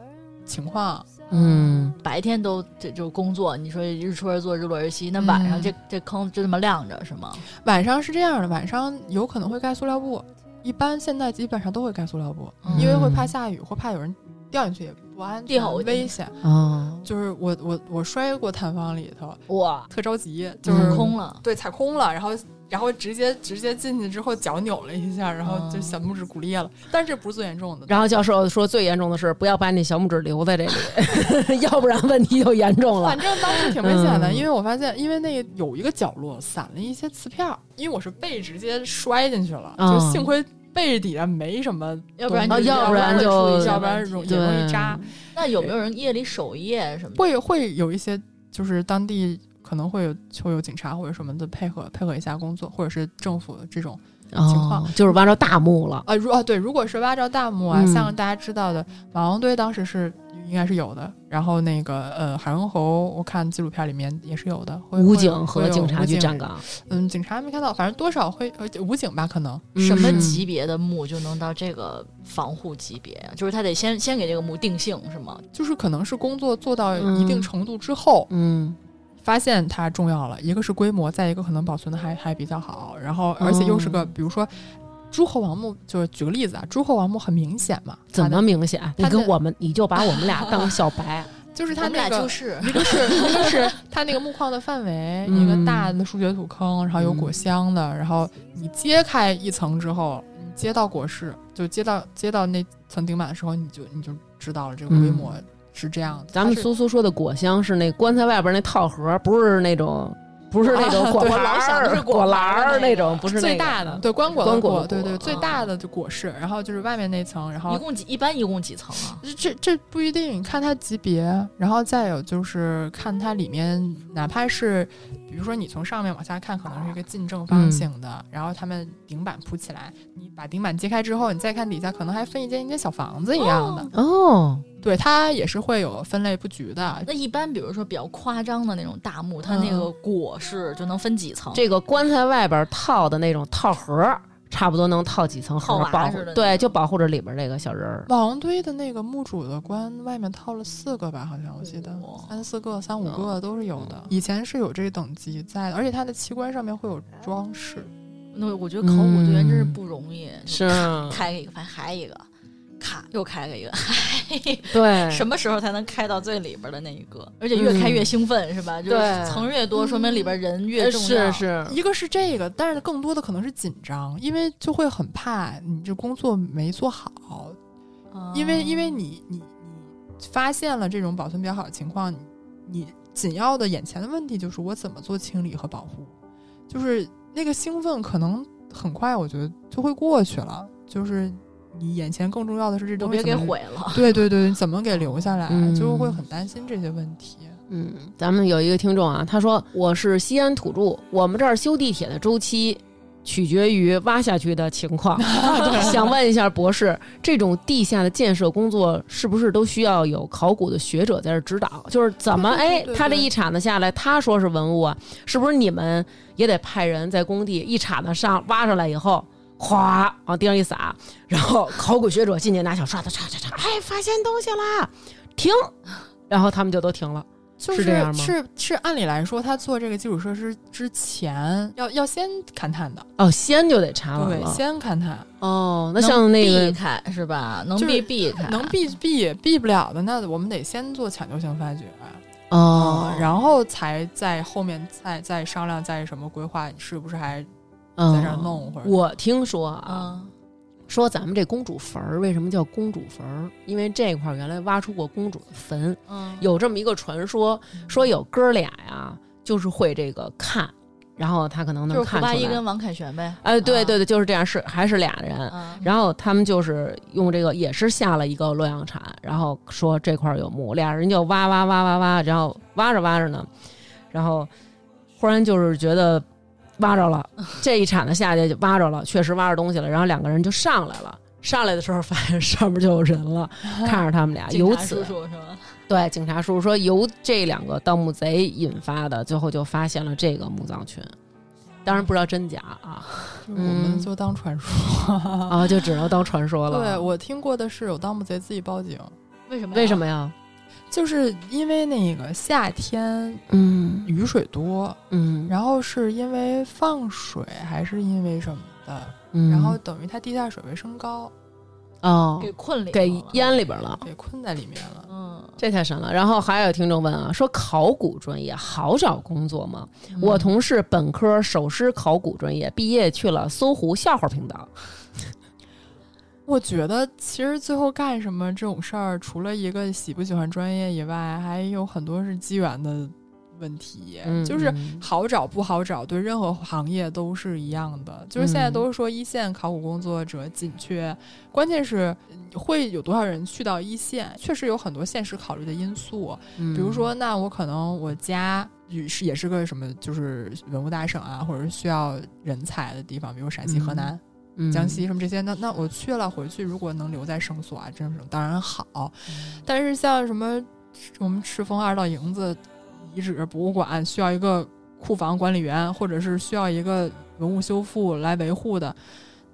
情况，嗯，白天都这就工作，你说日出而作，日落而息，那晚上嗯。这、这坑就这么亮着是吗？晚上是这样的，晚上有可能会盖塑料布，一般现在基本上都会盖塑料布，嗯。因为会怕下雨或怕有人掉进去也不安全危险。嗯，就是我我我摔过探方里头，哇，特着急，就是、嗯空了，对踩空了，然后然后直接直接进去之后脚扭了一下，然后就小拇指骨裂了，但是不是最严重的。然后教授说最严重的是不要把你小拇指留在这里，要不然问题就严重了反。正当时挺危险的，嗯因为我发现，因为那个有一个角落散了一些瓷片儿，因为我是背直接摔进去了，嗯就幸亏背底下没什么，要不然要不然就会出一要不然容易容易扎。那有没有人夜里守夜什么的？会会有一些就是当地可能会有会有警察或者什么的配合配合一下工作，或者是政府这种情况哦就是挖着大墓了。啊，如啊对，如果是挖着大墓啊，嗯像大家知道的马王堆当时是应该是有的，然后那个呃海荣侯，我看纪录片里面也是有的，武警和警察武警局站岗，嗯，警察没看到，反正多少会呃武警吧，可能什么嗯级别的墓就能到这个防护级别呀？就是他得先先给这个墓定性是吗？就是可能是工作做到一定嗯程度之后，嗯发现它重要了，一个是规模，再一个可能保存的还还比较好，然后而且又是个、哦比如说诸侯王墓，就是举个例子啊，诸侯王墓很明显嘛，怎么明显？你他跟我们，你就把我们俩当小白。就是他那个俩就是一个是一个是它那个墓框的范围，嗯一个大的数学土坑，然后有果香的，然后你揭开一层之后，你接到果室，就接到接到那层顶板的时候，你就你就知道了这个规模是这样子。咱们苏苏说的果香是那棺材外边那套盒，不是那种，不是那种果盘我老想的儿、是果果篮儿那种，不是那个最大的，对棺椁棺椁对对，最大的就果室，然后就是外面那层，然后一共几一般一共几层啊？这这这不一定，看它级别，然后再有就是看它里面，哪怕是比如说你从上面往下看，可能是一个近正方形的，然后他们顶板铺起来，你把顶板揭开之后，你再看底下，可能还分一间一间小房子一样的，哦，对，它也是会有分类布局的。那一般比如说比较夸张的那种大墓，它那个椁是就能分几层？这个棺材外边套的那种套盒，差不多能套几层套娃盒保护对，就保护着里边那个小人儿。王堆的那个墓主的棺外面套了四个吧，好像我记得哦三四个、三五个都是有的。以前是有这等级在的，而且它的器官上面会有装饰。那我觉得考古队员真是不容易，是 开一个反正还一个，又开了一个，对，什么时候才能开到最里边的那一个？而且越开越兴奋，是吧？就是对层越多，说明里边人越呃重要。是是，一个是这个，但是更多的可能是紧张，因为就会很怕你这工作没做好，嗯因为因为你你你发现了这种保存比较好的情况，你你紧要的眼前的问题就是我怎么做清理和保护，就是那个兴奋可能很快我觉得就会过去了，就是你眼前更重要的是这东西别给毁了。对对对，你怎么给留下来，嗯就会很担心这些问题。嗯，咱们有一个听众啊，他说我是西安土著，我们这儿修地铁的周期取决于挖下去的情况。想问一下博士，这种地下的建设工作是不是都需要有考古的学者在这指导？就是怎么哎他这一铲子下来，他说是文物啊，是不是你们也得派人在工地一铲子上挖上来以后？哗，往地上一撒，然后考古学者进去拿小刷子擦擦擦，哎，发现东西啦，停，然后他们就都停了。就是这样吗？是是，按理来说，他做这个基础设施之前，要要先勘探的，哦，先就得查完对，先勘探，哦，那像那个避开是吧？能避避开，能避避避不了的，那我们得先做抢救性发掘，哦，嗯然后才在后面再再商量再什么规划，是不是还嗯在这弄会儿我听说啊，嗯说咱们这公主坟儿为什么叫公主坟儿？因为这块儿原来挖出过公主的坟，嗯，有这么一个传说，说有哥俩呀，就是会这个看，然后他可能能就是胡八看出来。一跟王凯旋呗。哎，对啊对对，就是这样，是还是俩人。嗯，然后他们就是用这个，也是下了一个洛阳铲，然后说这块儿有墓，俩人就挖挖挖挖挖，然后挖着挖着呢，然后忽然就是觉得挖着了，这一铲子下去就挖着了，确实挖着东西了，然后两个人就上来了。上来的时候发现上面就有人了，看着他们俩，警察由此叔叔是吧？对警察叔叔说由这两个盗墓贼引发的，最后就发现了这个墓葬群，当然不知道真假啊，我们嗯就当传说。啊就只能当传说了。对我听过的是有盗墓贼自己报警，为什么？为什？么呀？就是因为那个夏天嗯雨水多，嗯，然后是因为放水还是因为什么的，嗯然后等于它地下水位升高，哦给困里给淹里边了。给困在里面了。嗯，这太神了。然后还有听众问啊，说考古专业好找工作吗？嗯我同事本科首师考古专业毕业去了搜狐笑话频道。我觉得其实最后干什么这种事儿，除了一个喜不喜欢专业以外，还有很多是机缘的问题。嗯就是嗯好找不好找，对任何行业都是一样的。就是现在嗯都是说一线考古工作者紧缺，关键是嗯会有多少人去到一线，确实有很多现实考虑的因素。嗯比如说，那我可能我家也是也是个什么，就是文物大省啊，或者是需要人才的地方，比如陕西、河南。嗯江西什么这些，那那我去了回去，如果能留在绳索啊，这种当然好。但是像什么我们赤峰二道营子遗址博物馆需要一个库房管理员，或者是需要一个文物修复来维护的，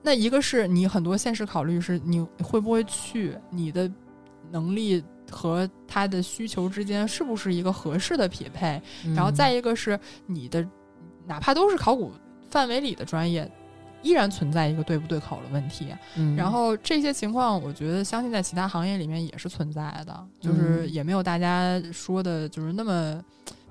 那一个是你很多现实考虑是你会不会去，你的能力和他的需求之间是不是一个合适的匹配，嗯然后再一个是你的，哪怕都是考古范围里的专业。依然存在一个对不对口的问题，嗯。然后这些情况，我觉得相信在其他行业里面也是存在的，就是嗯。也没有大家说的，就是那么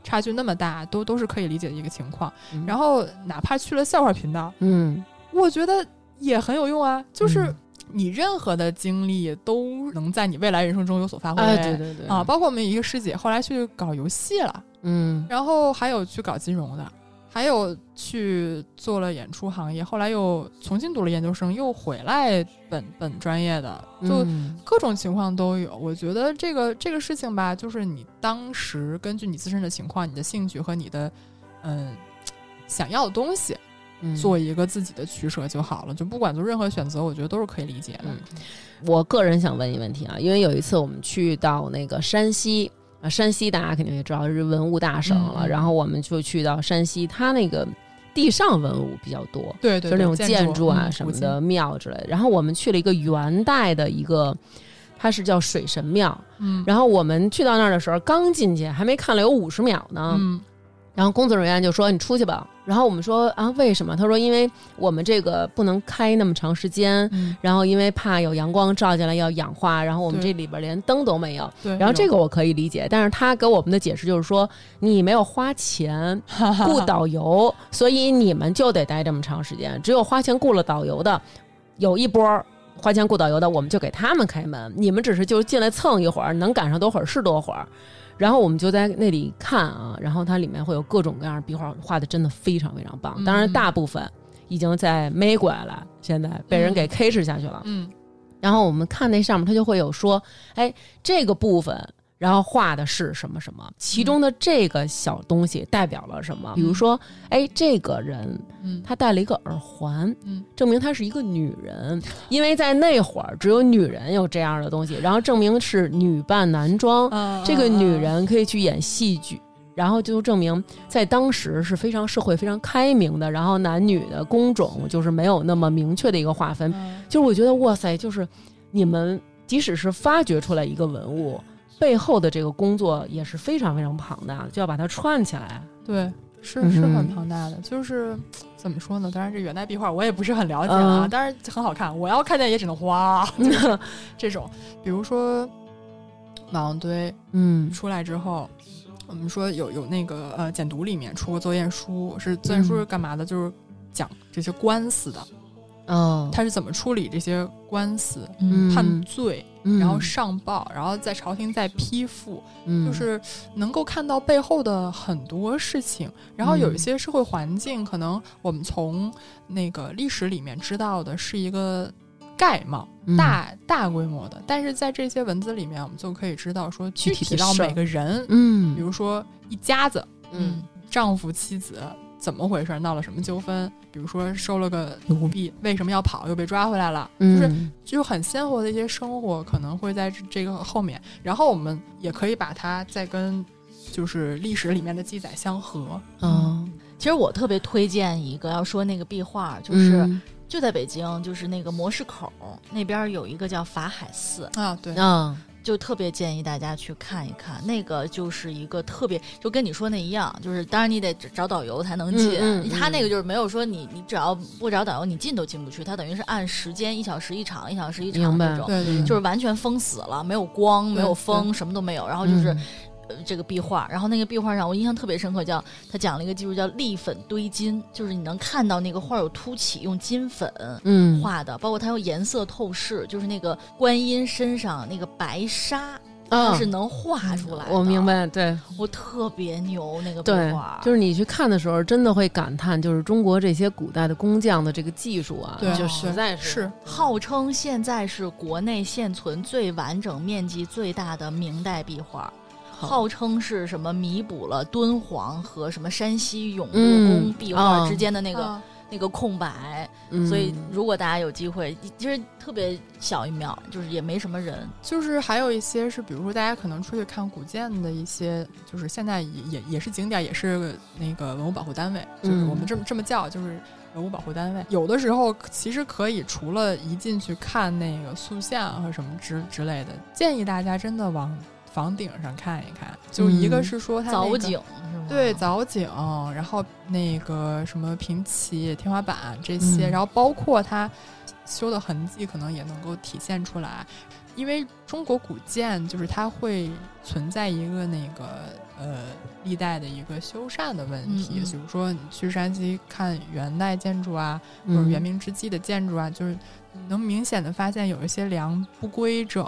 差距那么大，都都是可以理解的一个情况。嗯。然后哪怕去了笑话频道，嗯。我觉得也很有用啊，就是嗯。你任何的经历都能在你未来人生中有所发挥。哎对对对。啊，包括我们一个师姐后来去搞游戏了，嗯。然后还有去搞金融的，还有去做了演出行业，后来又重新读了研究生，又回来本本专业的，就嗯各种情况都有。我觉得这个这个事情吧，就是你当时根据你自身的情况、你的兴趣和你的嗯想要的东西，嗯做一个自己的取舍就好了。就不管做任何选择，我觉得都是可以理解的。嗯我个人想问一个问题啊，因为有一次我们去到那个山西啊，山西大家肯定也知道是文物大省了，然后我们就去到山西，它那个地上文物比较多，对对，就是那种建筑啊什么的庙之类的。然后我们去了一个元代的一个，它是叫水神庙。嗯，然后我们去到那儿的时候，刚进去还没看了有五十秒呢，嗯然后工作人员就说：“你出去吧。”然后我们说：“啊，为什么？”他说：“因为我们这个不能开那么长时间，嗯，然后因为怕有阳光照进来要氧化，然后我们这里边连灯都没有。对。然后这个个我可以理解，但是他给我们的解释就是说，你没有花钱雇导游，所以你们就得待这么长时间。只有花钱雇了导游的，有一波儿花钱雇导游的，我们就给他们开门。你们只是就进来蹭一会儿，能赶上多会儿是多会儿。然后我们就在那里看啊，然后它里面会有各种各样的壁画，画的真的非常非常棒。当然，嗯大部分已经在美国了，现在被人给 K 制下去了。嗯然后我们看那上面，它就会有说，哎，这个部分，然后画的是什么什么，其中的这个小东西代表了什么？比如说，哎，这个人嗯。他戴了一个耳环，嗯。证明她是一个女人，因为在那会儿只有女人有这样的东西，然后证明是女扮男装，嗯。这个女人可以去演戏剧。然后就证明，在当时是非常社会非常开明的，然后男女的工种就是没有那么明确的一个划分，嗯。就是我觉得哇塞，就是你们即使是发掘出来一个文物，背后的这个工作也是非常非常庞大的，就要把它串起来。对，是嗯是很庞大的，就是 怎么说呢？当然，这元代壁画我也不是很了解啊，嗯当然很好看。我要看见也只能花，就 是这种，比如说马王堆嗯出来之后，我们说有有那个呃简读里面出过作业书，是作业书是干嘛的？就是讲这些官司的，哦，他是怎么处理这些官司、嗯。判罪，嗯。然后上报，然后在朝廷再批复，嗯。就是能够看到背后的很多事情，然后有一些社会环境，可能我们从那个历史里面知道的是一个概貌、嗯。大大规模的，但是在这些文字里面，我们就可以知道说具体到每个人，嗯。比如说一家子，嗯丈夫妻子怎么回事，闹了什么纠纷，比如说收了个奴婢，为什么要跑，又被抓回来了，就是嗯就很鲜活的一些生活，可能会在这这个后面，然后我们也可以把它再跟就是历史里面的记载相合。嗯，其实我特别推荐一个，要说那个壁画，就是、嗯。就在北京，就是那个模式口那边有一个叫法海寺，啊，对，啊就特别建议大家去看一看。那个就是一个特别，就跟你说那一样，就是当然你得找导游才能进，嗯嗯嗯他那个就是没有说你你只要不找导游你进都进不去，他等于是按时间一小时一场，一小时一场那种。对对，就是完全封死了，没有光，没有风，什么都没有。然后就是、嗯呃这个壁画，然后那个壁画上我印象特别深刻，叫他讲了一个技术叫立粉堆金，就是你能看到那个画有凸起，用金粉嗯画的，包括它用颜色透视，就是那个观音身上那个白纱。它啊是能画出来的，我明，白，对我特别牛那个壁对画，，就是你去看的时候，真的会感叹，就是中国这些古代的工匠的这个技术啊，对就实在是号称现在是国内现存最完整、面积最大的明代壁画。好。号称是什么弥补了敦煌和什么山西永乐嗯宫壁画啊之间的那个、啊那个空白，嗯。所以如果大家有机会，其实特别小一秒，就是也没什么人，就是还有一些是，比如说大家可能出去看古建的一些，就是现在也也也是景点，也是那个文物保护单位，就是嗯我们这么这么叫，就是文物保护单位。有的时候其实可以除了一进去看那个塑像和什么之之类的，建议大家真的往房顶上看一看。就一个嗯是说它、那个藻井是吗？对藻井，然后那个什么平齐、天花板这些，嗯然后包括它修的痕迹，可能也能够体现出来。因为中国古建就是它会存在一个那个呃历代的一个修缮的问题，比如说你去山西看元代建筑啊，或者嗯元明之际的建筑啊，就是你能明显的发现有一些梁不规整，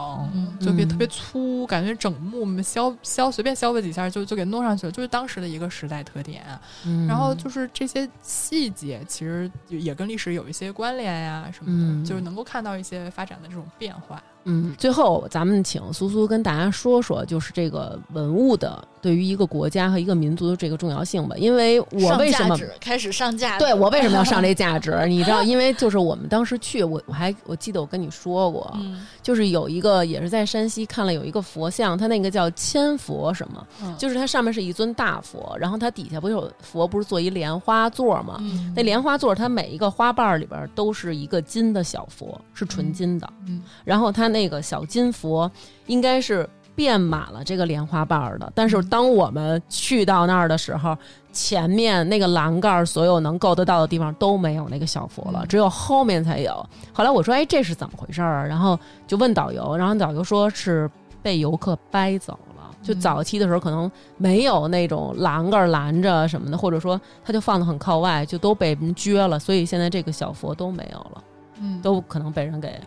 就别特别粗，感觉整木削削随便削吧几下就就给弄上去了，就是当时的一个时代特点。嗯然后就是这些细节，其实也跟历史有一些关联呀什么的，嗯就是能够看到一些发展的这种变化。嗯，最后咱们请苏苏跟大家说说，就是这个文物的对于一个国家和一个民族的这个重要性吧。因为我为什么开始上价值，对我为什么要上这价值？你知道，因为就是我们当时去，我我还我记得我跟你说过，嗯就是有一个也是在山西看了有一个佛像，它那个叫千佛什么，嗯就是它上面是一尊大佛，然后它底下不有佛不是做一莲花座吗？嗯那莲花座它每一个花瓣里边都是一个金的小佛，是纯金的。嗯然后它那个小金佛应该是遍满了这个莲花瓣儿的。但是当我们去到那儿的时候，前面那个栏杆所有能够得到的地方都没有那个小佛了，只有后面才有。后来我说：“哎，这是怎么回事儿啊？”然后就问导游，然后导游说是被游客掰走了。就早期的时候可能没有那种栏杆拦着什么的，或者说它就放的很靠外，就都被人撅了，所以现在这个小佛都没有了。嗯，都可能被人给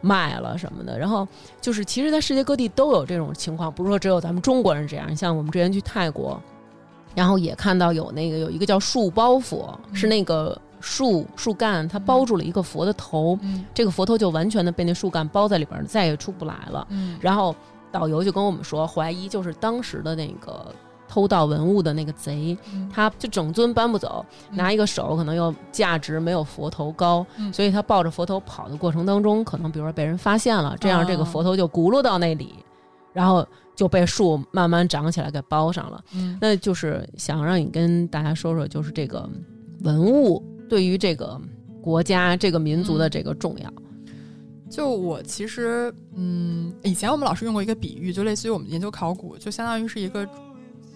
卖了什么的。然后就是，其实，在世界各地都有这种情况，不是说只有咱们中国人这样。像我们之前去泰国，然后也看到有那个有一个叫树包佛，是那个树树干它包住了一个佛的头，嗯这个佛头就完全的被那树干包在里边儿，再也出不来了。嗯然后导游就跟我们说，怀疑就是当时的那个偷盗文物的那个贼，嗯。他就整尊搬不走，嗯。拿一个手可能又价值没有佛头高，嗯。所以他抱着佛头跑的过程当中，可能比如说被人发现了，这样这个哦。佛头就轱辘到那里，然后就被树慢慢长起来给包上了。嗯。那就是想让你跟大家说说，就是这个文物对于这个国家、这个民族的这个重要。就我其实，嗯，以前我们老师用过一个比喻，就类似于我们研究考古，就相当于是一个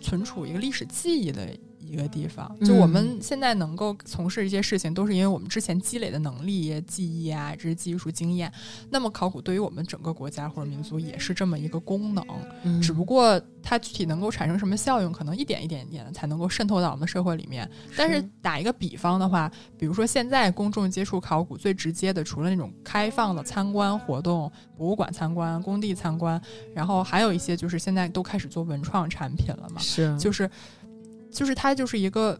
存储一个历史记忆的一个地方。就我们现在能够从事一些事情，都是因为我们之前积累的能力、记忆啊，这些技术经验。那么考古对于我们整个国家或者民族也是这么一个功能，嗯只不过它具体能够产生什么效用，可能一点一点一点的才能够渗透到我们的社会里面。但是打一个比方的话，比如说现在公众接触考古最直接的，除了那种开放的参观活动、博物馆参观、工地参观，然后还有一些就是现在都开始做文创产品了嘛，是就是就是它就是一个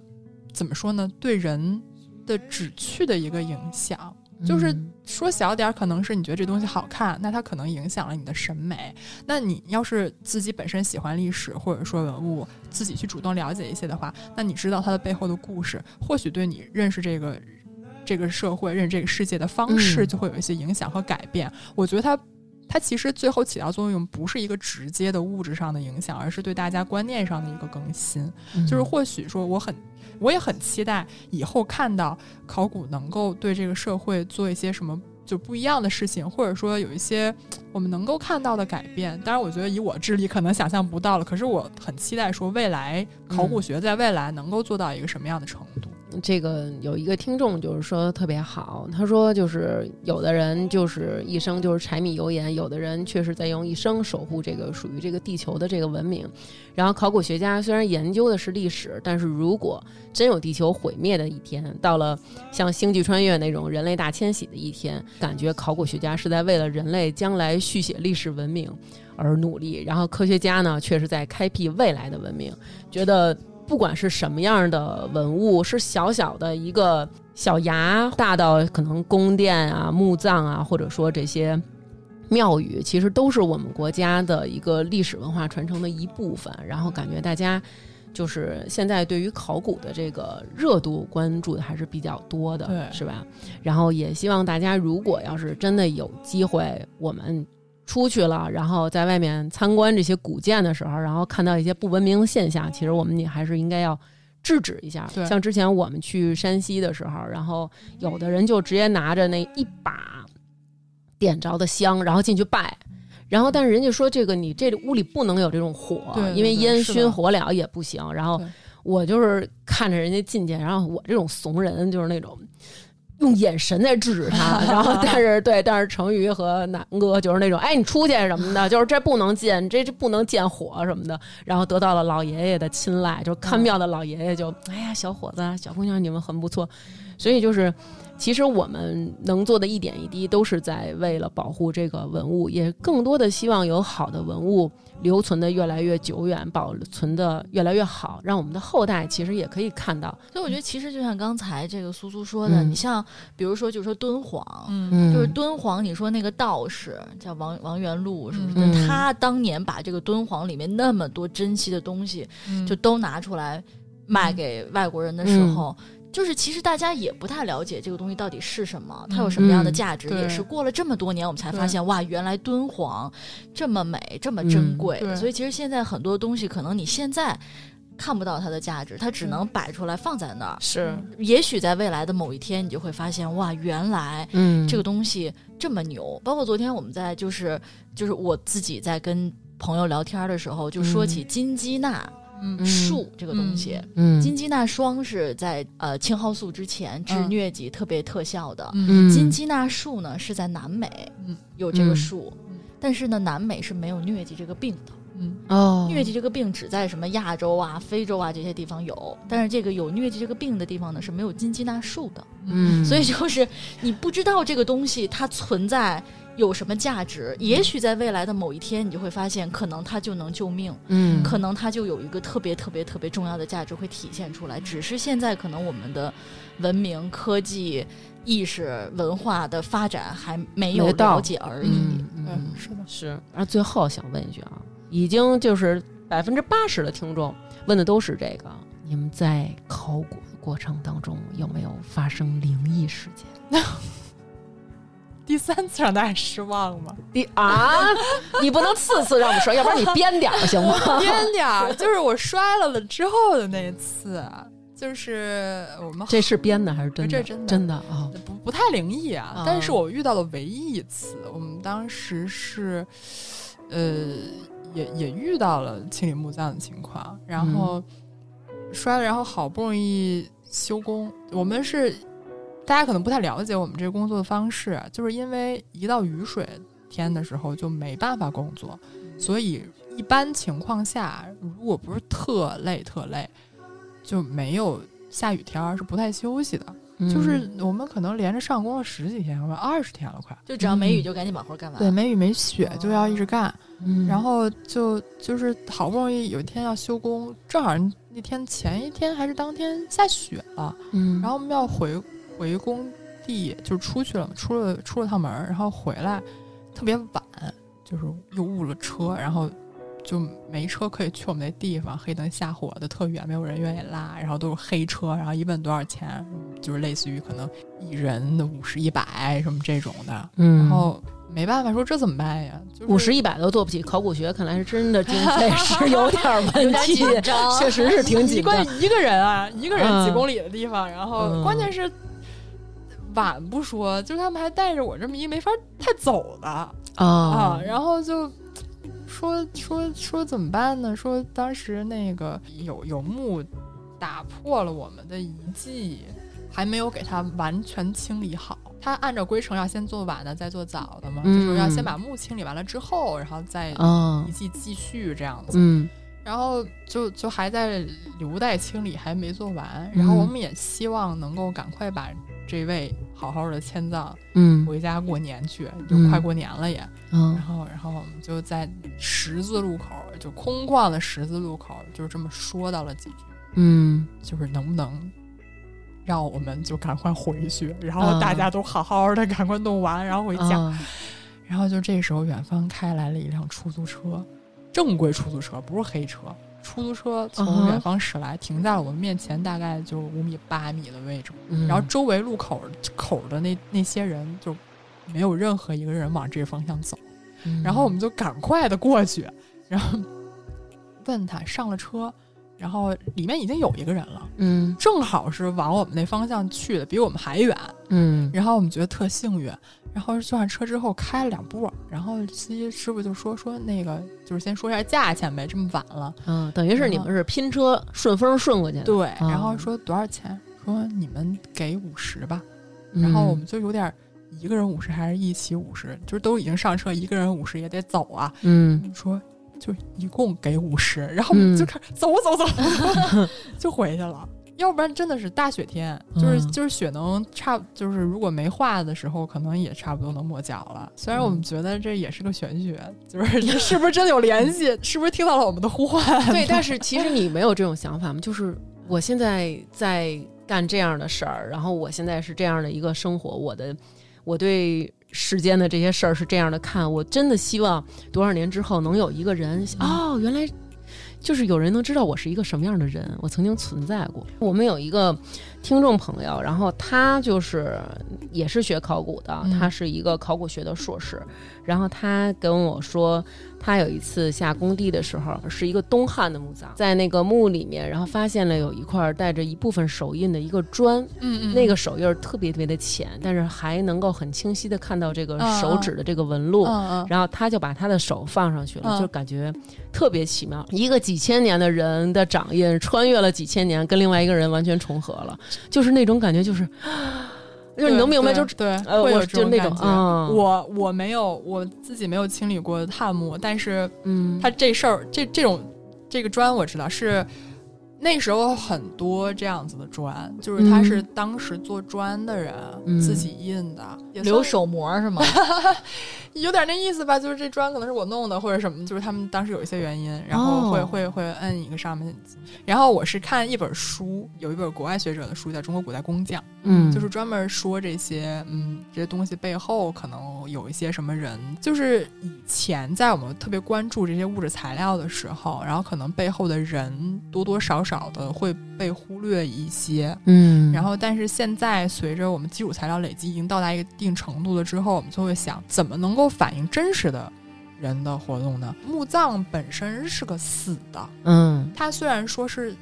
怎么说呢，对人的旨趣的一个影响。就是嗯说小点儿，可能是你觉得这东西好看，那它可能影响了你的审美。那你要是自己本身喜欢历史或者说文物，自己去主动了解一些的话，那你知道它的背后的故事，或许对你认识这个这个社会、认识这个世界的方式嗯就会有一些影响和改变。我觉得它。它其实最后起到作用，不是一个直接的物质上的影响，而是对大家观念上的一个更新。嗯就是或许说，我很，我也很期待以后看到考古能够对这个社会做一些什么就不一样的事情，或者说有一些我们能够看到的改变。当然，我觉得以我智力可能想象不到了，可是我很期待说未来考古学在未来能够做到一个什么样的程度。这个有一个听众就是说特别好，他说就是有的人就是一生就是柴米油盐，有的人确实在用一生守护这个属于这个地球的这个文明。然后考古学家虽然研究的是历史，但是如果真有地球毁灭的一天，到了像星际穿越那种人类大迁徙的一天，感觉考古学家是在为了人类将来续写历史文明而努力，然后科学家呢却是在开辟未来的文明，觉得。不管是什么样的文物，是小小的一个小崖，大到可能宫殿啊、墓葬啊，或者说这些庙宇，其实都是我们国家的一个历史文化传承的一部分。然后感觉大家就是现在对于考古的这个热度关注的还是比较多的，是吧？然后也希望大家，如果要是真的有机会，我们。出去了，然后在外面参观这些古建的时候，然后看到一些不文明的现象，其实我们也还是应该要制止一下。对像之前我们去山西的时候，然后有的人就直接拿着那一把点着的香，然后进去拜。然后，但是人家说这个你这屋里不能有这种火，对对因为烟熏火燎也不行。然后我就是看着人家进去，然后我这种怂人就是那种用眼神在制止他，然后 但是对，但是成瑜和南哥就是那种，哎，你出去什么的，就是这不能进，这这不能见火什么的，然后得到了老爷爷的青睐，就看庙的老爷爷就，哎呀，小伙子、小姑娘，你们很不错，所以就是。其实我们能做的一点一滴，都是在为了保护这个文物，也更多的希望有好的文物留存的越来越久远，保存的越来越好，让我们的后代其实也可以看到。所以我觉得其实就像刚才这个苏苏说的，嗯你像比如说就是说敦煌，嗯嗯就是敦煌，你说那个道士叫王王元禄，是不是？嗯他当年把这个敦煌里面那么多珍稀的东西，嗯就都拿出来卖给外国人的时嗯候。就是其实大家也不太了解这个东西到底是什么，它有什么样的嗯价值，对也是过了这么多年我们才发现，哇，原来敦煌这么美，这么珍嗯贵。对所以其实现在很多东西，可能你现在看不到它的价值，它只能摆出来放在那儿。是，也许在未来的某一天，你就会发现，哇，原来嗯这个东西这么牛。包括昨天我们在就是就是我自己在跟朋友聊天的时候，就说起金鸡纳嗯树这个东西。嗯金鸡纳霜是在呃青蒿素之前治嗯疟疾特别特效的，嗯。金鸡纳树呢是在南美嗯。有这个嗯。树，嗯。但是呢南美是没有疟疾这个病的。嗯。哦，疟疾这个病只在什么亚洲啊、非洲啊这些地方有，但是这个有疟疾这个病的地方呢是没有金鸡纳树的，嗯，所以就是你不知道这个东西它存在有什么价值，也许在未来的某一天你就会发现，可能它就能救命，嗯可能它就有一个特别特别特别重要的价值会体现出来，只是现在可能我们的文明、科技、意识、文化的发展还没有到了解而已。嗯嗯嗯是的是。然后最后想问一句啊，已经就是百分之八十的听众问的都是这个，你们在考古的过程当中有没有发生灵异事件？第三次让大家失望吗？第啊，你不能次次让我们说，要不然你编点儿行吗？编点儿，就是我摔了了之后的那次，就是我们这是编的还是真的？这是真的真的啊。不不太灵异啊，啊但是我遇到了唯一一次，我们当时是，呃，也也遇到了清理墓葬的情况，然后摔了，然后好不容易修工，我们是大家可能不太了解我们这个工作的方式，就是因为一到雨水天的时候就没办法工作，所以一般情况下，如果不是特累特累，就没有下雨天儿是不太休息的。就是我们可能连着上工了十几天，或者二十天了，快。就只要没雨就赶紧把活干完。对，没雨没雪就要一直干，嗯，然后就就是好不容易有一天要休工，正好那天前一天还是当天下雪了，嗯，然后我们要回回工地，就出去了嘛，出了出了趟门儿，然后回来特别晚，就是又误了车，然后就没车可以去我们那地方，黑灯瞎火的特远，没有人愿意拉，然后都是黑车，然后一问多少钱，就是类似于可能一人的五十一百什么这种的，嗯，然后没办法说这怎么办呀？就是五十一百都做不起，考古学看来是真的经 费是有点儿问题，紧张确实是挺一紧张。关一个人啊，一个人几嗯公里的地方，然后嗯关键是晚不说，就是他们还带着我这么一没法太走的啊，啊然后就说说说怎么办呢？说当时那个有有墓打破了我们的遗迹，还没有给它完全清理好。他按照规程要先做晚的，再做早的嘛，嗯就是要先把墓清理完了之后，然后再啊遗迹继续这样子。嗯然后就就还在留待清理，还没做完。然后我们也希望能够赶快把这位好好的迁葬，嗯回家过年去，就快过年了也。然嗯后，然后我们就在十字路口，就空旷的十字路口，就这么说到了几句，嗯就是能不能让我们就赶快回去，然后啊大家都好好的赶快弄完，然后回家。啊然后就这时候，远方开来了一辆出租车，正规出租车，不是黑车。出租车嗯从远方驶来，停在了我们面前，大概就五米八米的位置。嗯然后周围路口口的那那些人就没有任何一个人往这个方向走。嗯然后我们就赶快的过去，然后问他上了车，然后里面已经有一个人了，嗯正好是往我们那方向去的，比我们还远。嗯然后我们觉得特幸运，然后坐上车之后开了两步，然后司机师傅就说说那个就是先说一下价钱呗，这么晚了，嗯，等于是你们是拼车顺风顺过去的，对，嗯然后说多少钱，说你们给五十吧，嗯然后我们就有点一个人五十还是一起五十，就是都已经上车，一个人五十也得走啊，嗯。说就一共给五十，然后我们就开始走走走，就回去了。要不然真的是大雪天，就是、嗯就是雪能差，就是如果没化的时候，可能也差不多能没脚了。虽然我们嗯觉得这也是个玄学，就是 是不是真的有联系？是不是听到了我们的呼唤？对，但是其实你没有这种想法吗？就是我现在在干这样的事儿，然后我现在是这样的一个生活，我的我对世间的这些事儿是这样的看，我真的希望多少年之后能有一个人哦，原来。就是有人能知道我是一个什么样的人，我曾经存在过。我们有一个听众朋友，然后他就是也是学考古的，嗯他是一个考古学的硕士，然后他跟我说，他有一次下工地的时候，是一个东汉的墓葬，在那个墓里面，然后发现了有一块带着一部分手印的一个砖，嗯嗯，那个手印儿特别特别的浅，但是还能够很清晰的看到这个嗯手指的这个纹路。嗯嗯然后他就把他的手放上去了，嗯就感觉特别奇妙。一个几千年的人的掌印穿越了几千年，跟另外一个人完全重合了，就是那种感觉，就是，就是你能明白，就是对，呃我会有这就那种种感觉。嗯我我没有，我自己没有清理过碳木，但是嗯，他这事儿，这这种这个砖我知道是那时候很多这样子的砖，就是他嗯是当时做砖的人嗯自己印的，留手模是吗？有点那意思吧，就是这砖可能是我弄的，或者什么，就是他们当时有一些原因，然后会、哦会会摁一个上面。然后我是看一本书，有一本国外学者的书叫《中国古代工匠》，嗯，就是专门说这些，嗯，这些东西背后可能有一些什么人。就是以前在我们特别关注这些物质材料的时候，然后可能背后的人多多少少的会被忽略一些。嗯，然后，但是现在随着我们基础材料累积已经到达一个一定程度了之后，我们就会想，怎么能够反映真实的人的活动呢？墓葬本身是个死的，嗯它虽然说是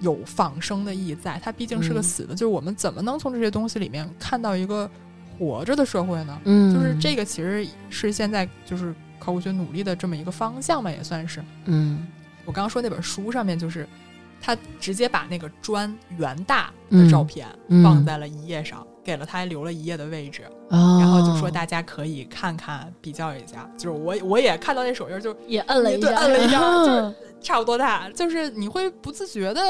有仿生的意义在，它毕竟是个嗯死的，就是我们怎么能从这些东西里面看到一个活着的社会呢？嗯，就是这个其实是现在就是考古学努力的这么一个方向吧，也算是。嗯我刚刚说那本书上面就是。他直接把那个砖原大的照片嗯放在了一页上，给了他还留了一页的位置，哦，然后就说大家可以看看比较一下。就是我我也看到那手印，就也摁了一下，摁了一下，就是啊差不多大，就是你会不自觉的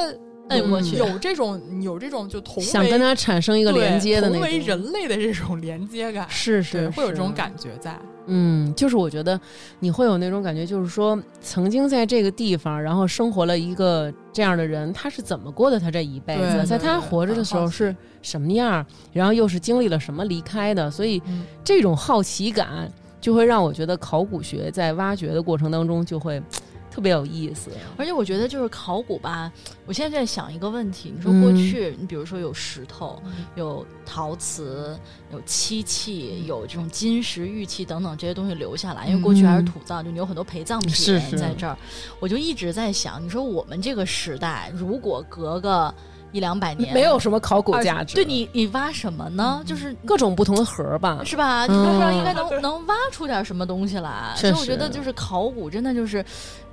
摁过去。有这种有这种就同想跟他产生一个连接的那种。同为，人类的这种连接感，是是对，会有这种感觉在。嗯，就是我觉得你会有那种感觉，就是说曾经在这个地方，然后生活了一个这样的人，他是怎么过的？他这一辈子，在他活着的时候是什么样儿，然后又是经历了什么离开的，所以嗯。这种好奇感就会让我觉得考古学在挖掘的过程当中就会特别有意思。而且我觉得就是考古吧，我现在在想一个问题，你说嗯。过去，你比如说有石头、有陶瓷、有漆器、有这种金石、玉器等等这些东西留下来，因为过去还是土葬，就你有很多陪葬品在这儿。我就一直在想，你说我们这个时代，如果隔个一两百年，没有什么考古价值，对你你挖什么呢？就是各种不同的盒儿吧。是吧？你不知道嗯应该能、能挖出点什么东西来。所以我觉得就是考古真的就是。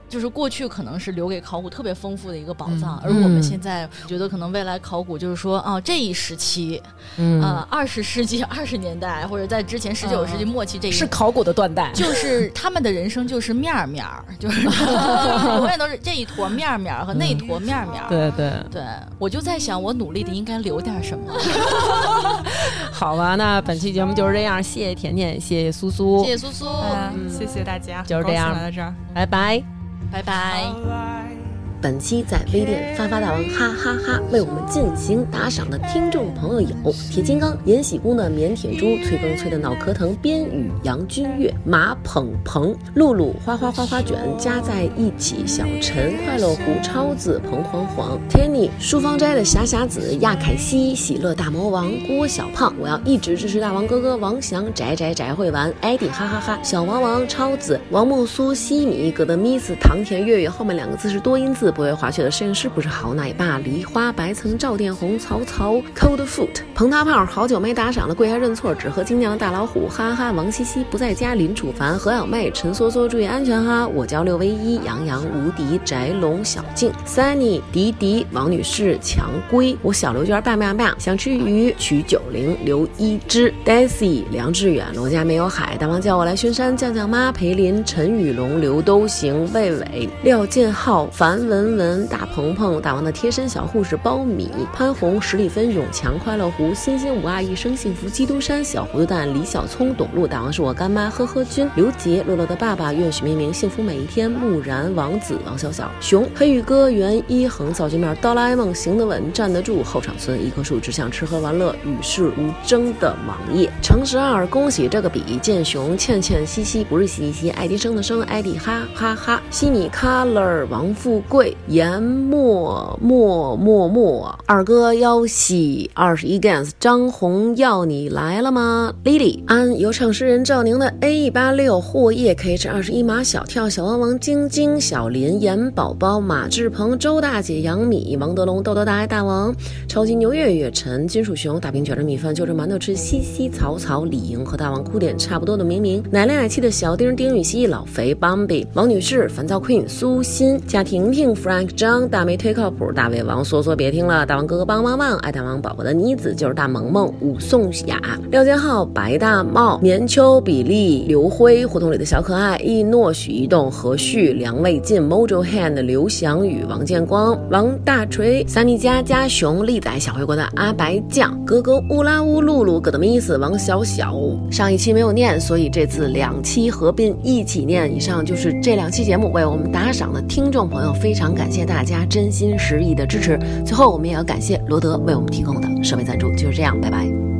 就是过去可能是留给考古特别丰富的一个宝藏，嗯而我们嗯现在觉得可能未来考古就是说啊这一时期，嗯，啊二十世纪二十年代或者在之前十九世纪末期这一。是考古的断代。就 是他们的人生就是面儿面儿，就是 永远都是这一坨面儿面儿和那一坨面儿面儿。对对，对，我就在想，我努力的应该留点什么。好吧，那本期节目就是这样，谢谢甜甜，谢谢苏苏，谢谢苏苏，谢谢大家，就是这样来到这儿。拜拜。拜拜。本期在微店发发大王哈哈哈为我们进行打赏的听众朋友有铁金刚、延禧宫的腼腆猪、催更催的脑壳疼、边雨、杨君月、马捧鹏、露露、花花花花卷加在一起、小陈、快乐狐、超子、彭黄黄、Tenny、书芳斋的霞霞子、亚凯西、喜乐大魔王、郭小胖，我要一直支持大王哥哥王翔、宅宅宅会玩、艾迪哈哈哈、小王王、超子、王木苏、西米、葛德米斯、唐田月月，后面两个字是多音字，不会滑雪的摄影师不是好奶爸、梨花白层、赵殿红、曹操、Cold Foot、彭大炮，好久没打赏了，跪下认错，只喝精酿大老虎，哈哈！王西西不在家，林楚凡、何小妹、陈梭梭，注意安全哈！我叫六 V 一，杨洋、无敌、翟龙、小静、Sunny、迪迪、王女士、强龟，我小刘娟棒棒棒，想吃鱼，曲九零、刘一枝、Daisy、梁志远、罗家没有海，大王叫我来巡山，酱酱妈、裴林、陈雨龙、刘都行、魏伟、廖建浩、樊文文文、大鹏鹏、大王的贴身小护士苞米、潘红、史蒂芬、永强、快乐狐、欣欣五阿一生幸福、基督山、小糊涂蛋、李小聪、董路，大王是我干妈，呵呵君、刘杰、乐乐的爸爸，愿许明明幸福每一天，木然、王子、王小小、熊、黑羽哥、袁一恒、造句面、哆啦 A 梦行得稳，站得住，后场村一棵树只想吃喝玩乐，与世无争的芒叶，程十二，恭喜这个比剑雄、倩倩、西西不是西西，爱迪生的生，艾迪哈哈哈，西米 color，王富贵。慧、严默默默默、二哥幺喜、二十一 Gans、张红要你来了吗？Lily、安、有唱诗人赵宁的 A 一八六、霍叶 KH 二十一马小跳、小汪汪、晶晶、小林、严宝宝、马志鹏、周大姐、杨米、王德龙、豆豆大爱大王、超级牛月月、陈金属熊、大饼卷着米饭就着馒头吃、西西草草、李莹和大王哭点差不多的明明、奶奶奶气的小丁、丁禹兮、老肥、Bambi、王女士、烦躁 Queen、苏欣、贾婷婷、Frank 张、大梅忒靠谱、大胃王、梭梭别听了、大王哥哥帮帮忙、爱大王宝宝的妮子就是大萌萌、武颂雅、廖建浩、白大茂、年秋、比利、刘辉、胡同里的小可爱、一诺、许一动、何旭、梁卫进、Mojo Hand、刘翔宇、王建光、王大锤、三米加、加熊、立仔、小回国的阿白酱、格格乌拉乌、露露、葛德米斯、王小小。上一期没有念，所以这次两期合并一起念。以上就是这两期节目为我们打赏的听众朋友，非常感谢大家真心实意的支持。最后，我们也要感谢罗德为我们提供的设备赞助。就是这样，拜拜。